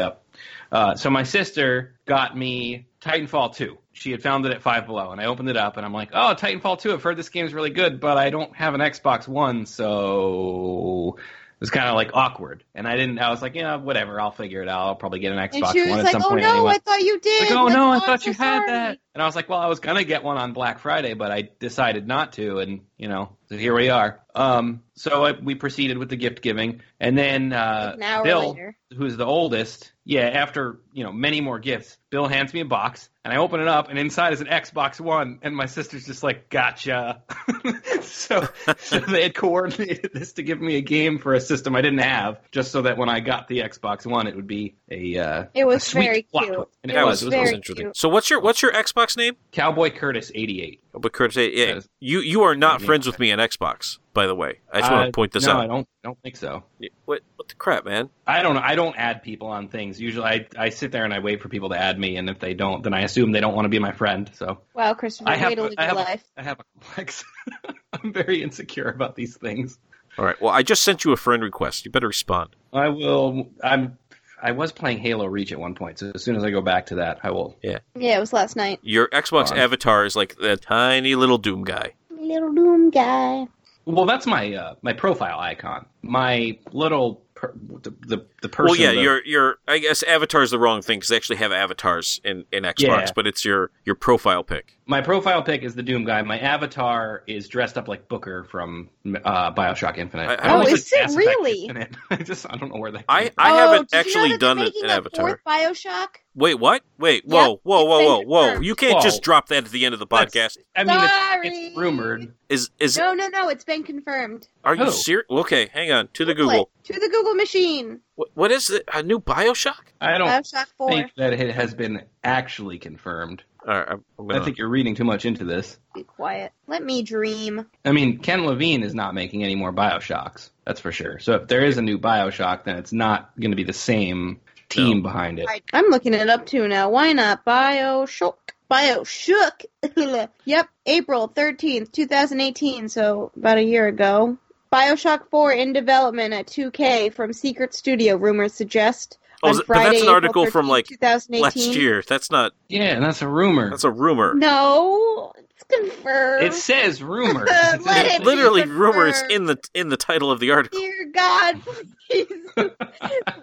Uh, so my sister got me Titanfall 2. She had found it at Five Below, and I opened it up, and I'm like, "Oh, Titanfall 2! I've heard this game is really good, but I don't have an Xbox One, so it was kind of like awkward." And I didn't. I was like, "Yeah, whatever. I'll figure it out. I'll probably get an And Xbox she was One at like, some "Oh point no, anyway." I thought you did." Like, oh Like, no, I thought so you had that. And I was like, well, I was gonna get one on Black Friday, but I decided not to, and you know, so here we are. Um, so I, we proceeded with the gift giving, and then uh, Like an Bill, later. who's the oldest, yeah, after you know many more gifts, Bill hands me a box, and I open it up, and inside is an Xbox One, and my sister's just like, gotcha. (laughs) so, so they had coordinated this to give me a game for a system I didn't have, just so that when I got the Xbox One, it would be a uh, It was a sweet very cute. twist. And It it was, was, it was very interesting. cute. So what's your what's your Xbox name? Cowboy Curtis eighty eight. But Curtis, yeah, you you are not friends with me on Xbox, by the way. I just want to uh, point this no, out. I don't don't think so. What what the crap, man? I don't I don't add people on things. Usually I I sit there and I wait for people to add me and if they don't then I assume they don't want to be my friend. So Wow, Christopher, I have way to live I your have life. a, I have a complex. (laughs) I'm very insecure about these things. All right. Well, I just sent you a friend request. You better respond. I will I'm I was playing Halo Reach at one point, so as soon as I go back to that, I will. Yeah, Yeah, it was last night. Your Xbox Fine. avatar is like the tiny little Doom guy. Little Doom guy. Well, that's my uh, my profile icon. My little per, the, the the person. well, yeah, the- your your I guess avatar is the wrong thing because they actually have avatars in in Xbox, Yeah. but it's your your profile pic. my profile pic is the Doom guy. My avatar is dressed up like Booker from uh, Bioshock Infinite. I- I don't don't know if think- it's is it Mass really? Infinite. (laughs) I just I don't know where that. I came I oh, haven't did you actually know done an, an avatar. Fourth Bioshock. Wait, what? Wait, whoa, Yep, whoa, it's whoa, whoa, whoa! You can't Whoa. just drop that at the end of the That's- podcast. I mean, it's, Sorry. it's rumored. Is is No, no, no. It's been confirmed. are you serious? Okay, hang on. To the Google Google. To the Google machine. What, what is it? A new Bioshock? I don't Bioshock Four. think that it has been actually confirmed. All right, I'm, I'm gonna. I think you're reading too much into this. Be quiet. Let me dream. I mean, Ken Levine is not making any more Bioshocks. That's for sure. So if there is a new Bioshock, then it's not going to be the same team No. behind it. I, I'm looking it up too now. Why not? Bioshock. Bioshock. (laughs) yep. April 13th, 2018. So about a year ago. Bioshock 4 in development at 2K from Secret Studio, rumors suggest. Oh, on is it- but that's an April article from, like, 2018. last year. That's not. Yeah, and that's a rumor. That's a rumor. No, it's confirmed. It says rumor. (laughs) Let it be Literally, rumors in the in the title of the article. Dear God, please,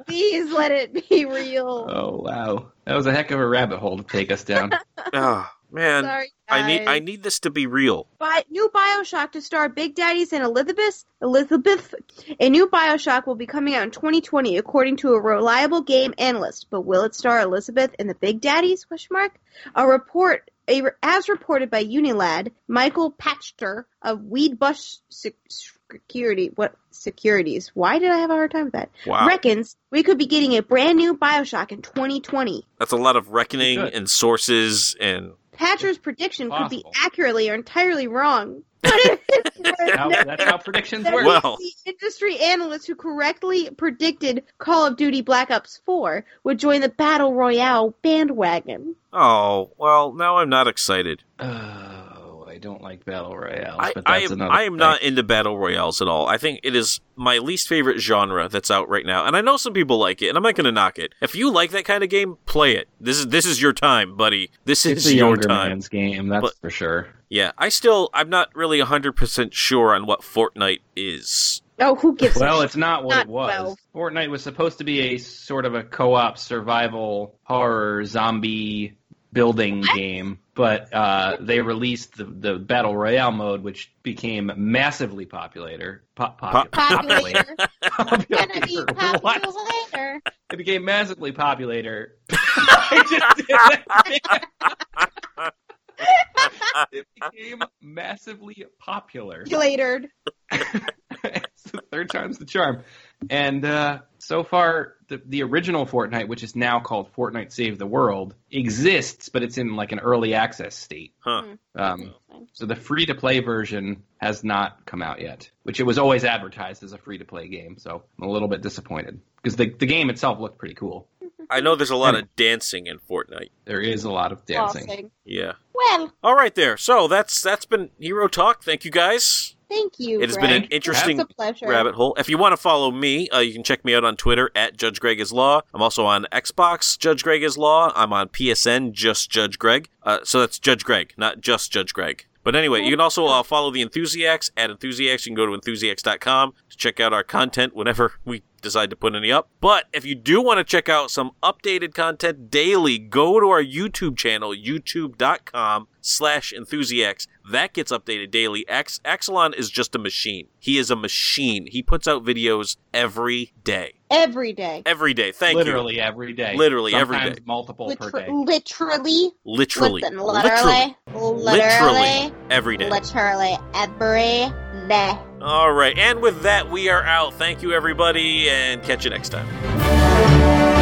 please let it be real. oh wow, that was a heck of a rabbit hole to take us down. (laughs) Oh man, Sorry, I need. I need this to be real. Bi- new Bioshock to star Big Daddies and Elizabeth. Elizabeth. A new Bioshock will be coming out in 2020, according to a reliable game analyst. But will it star Elizabeth and the Big Daddies? Question mark. A report, a, as reported by Unilad, Michael Pachter of Wedbush Sec- Security. What securities? Why did I have a hard time with that? Wow, Reckons we could be getting a brand new Bioshock in 2020. that's a lot of reckoning and sources and Pachter's prediction could be accurately or entirely wrong. But it is (laughs) How, that's how predictions That work. Well- the industry analyst who correctly predicted Call of Duty Black Ops 4 would join the Battle Royale bandwagon. oh well. Now I'm not excited. (sighs) Oh, I don't like battle royales, I, but I that's am another. I am not into battle royales at all. I think it is my least favorite genre that's out right now, and I know some people like it, and I'm not going to knock it. If you like that kind of game, play it. This is this is your time, buddy. This It's is a your younger time. man's game, that's But- for sure. Yeah, I still I'm not really 100% sure on what Fortnite is. Oh, who gives Well, shit? it's not what Not it was. 12. Fortnite was supposed to be a sort of a co-op survival horror zombie building game, but uh, they released the, the battle royale mode, which became massively popular. Po- (laughs) Pop- Populator. Gonna be (laughs) Popular. What? populator. It became massively popular. (laughs) I just did that. It became massively popular. Populated. (laughs) it's the third time's the charm. And uh, so far, the, the original Fortnite, which is now called Fortnite Save the World, exists, but it's in like an early access state. Huh. Um, so the free to play version has not come out yet, which it was always advertised as a free to play game. So I'm a little bit disappointed because the, the game itself looked pretty cool. I know there's a lot of dancing in Fortnite. There is a lot of dancing. Flossing. Yeah. Well, All right there. So that's that's been Hero Talk. Thank you guys. Thank you. It has Greg. been an interesting It's a pleasure. rabbit hole. If you want to follow me, uh, you can check me out on Twitter at Judge Greg is Law. I'm also on Xbox, Judge Greg is Law. I'm on PSN, just Judge Greg. Uh, so that's Judge Greg, not just Judge Greg. But anyway, you can also uh, follow the Enthusiacs at Enthusiacs. You can go to enthusiacs.com to check out our content whenever we decide to put any up. But if you do want to check out some updated content daily, go to our YouTube channel, youtube.com slash enthusiacs. That gets updated daily. X Axelon is just a machine. He is a machine. He puts out videos every day. Every day. Every day. Thank you. literally every day. Literally every Sometimes day. multiple per day. literally. Literally. Listen, literally. literally. Literally. Every day. Literally every day. All right. And with that, we are out. Thank you, everybody, and catch you next time.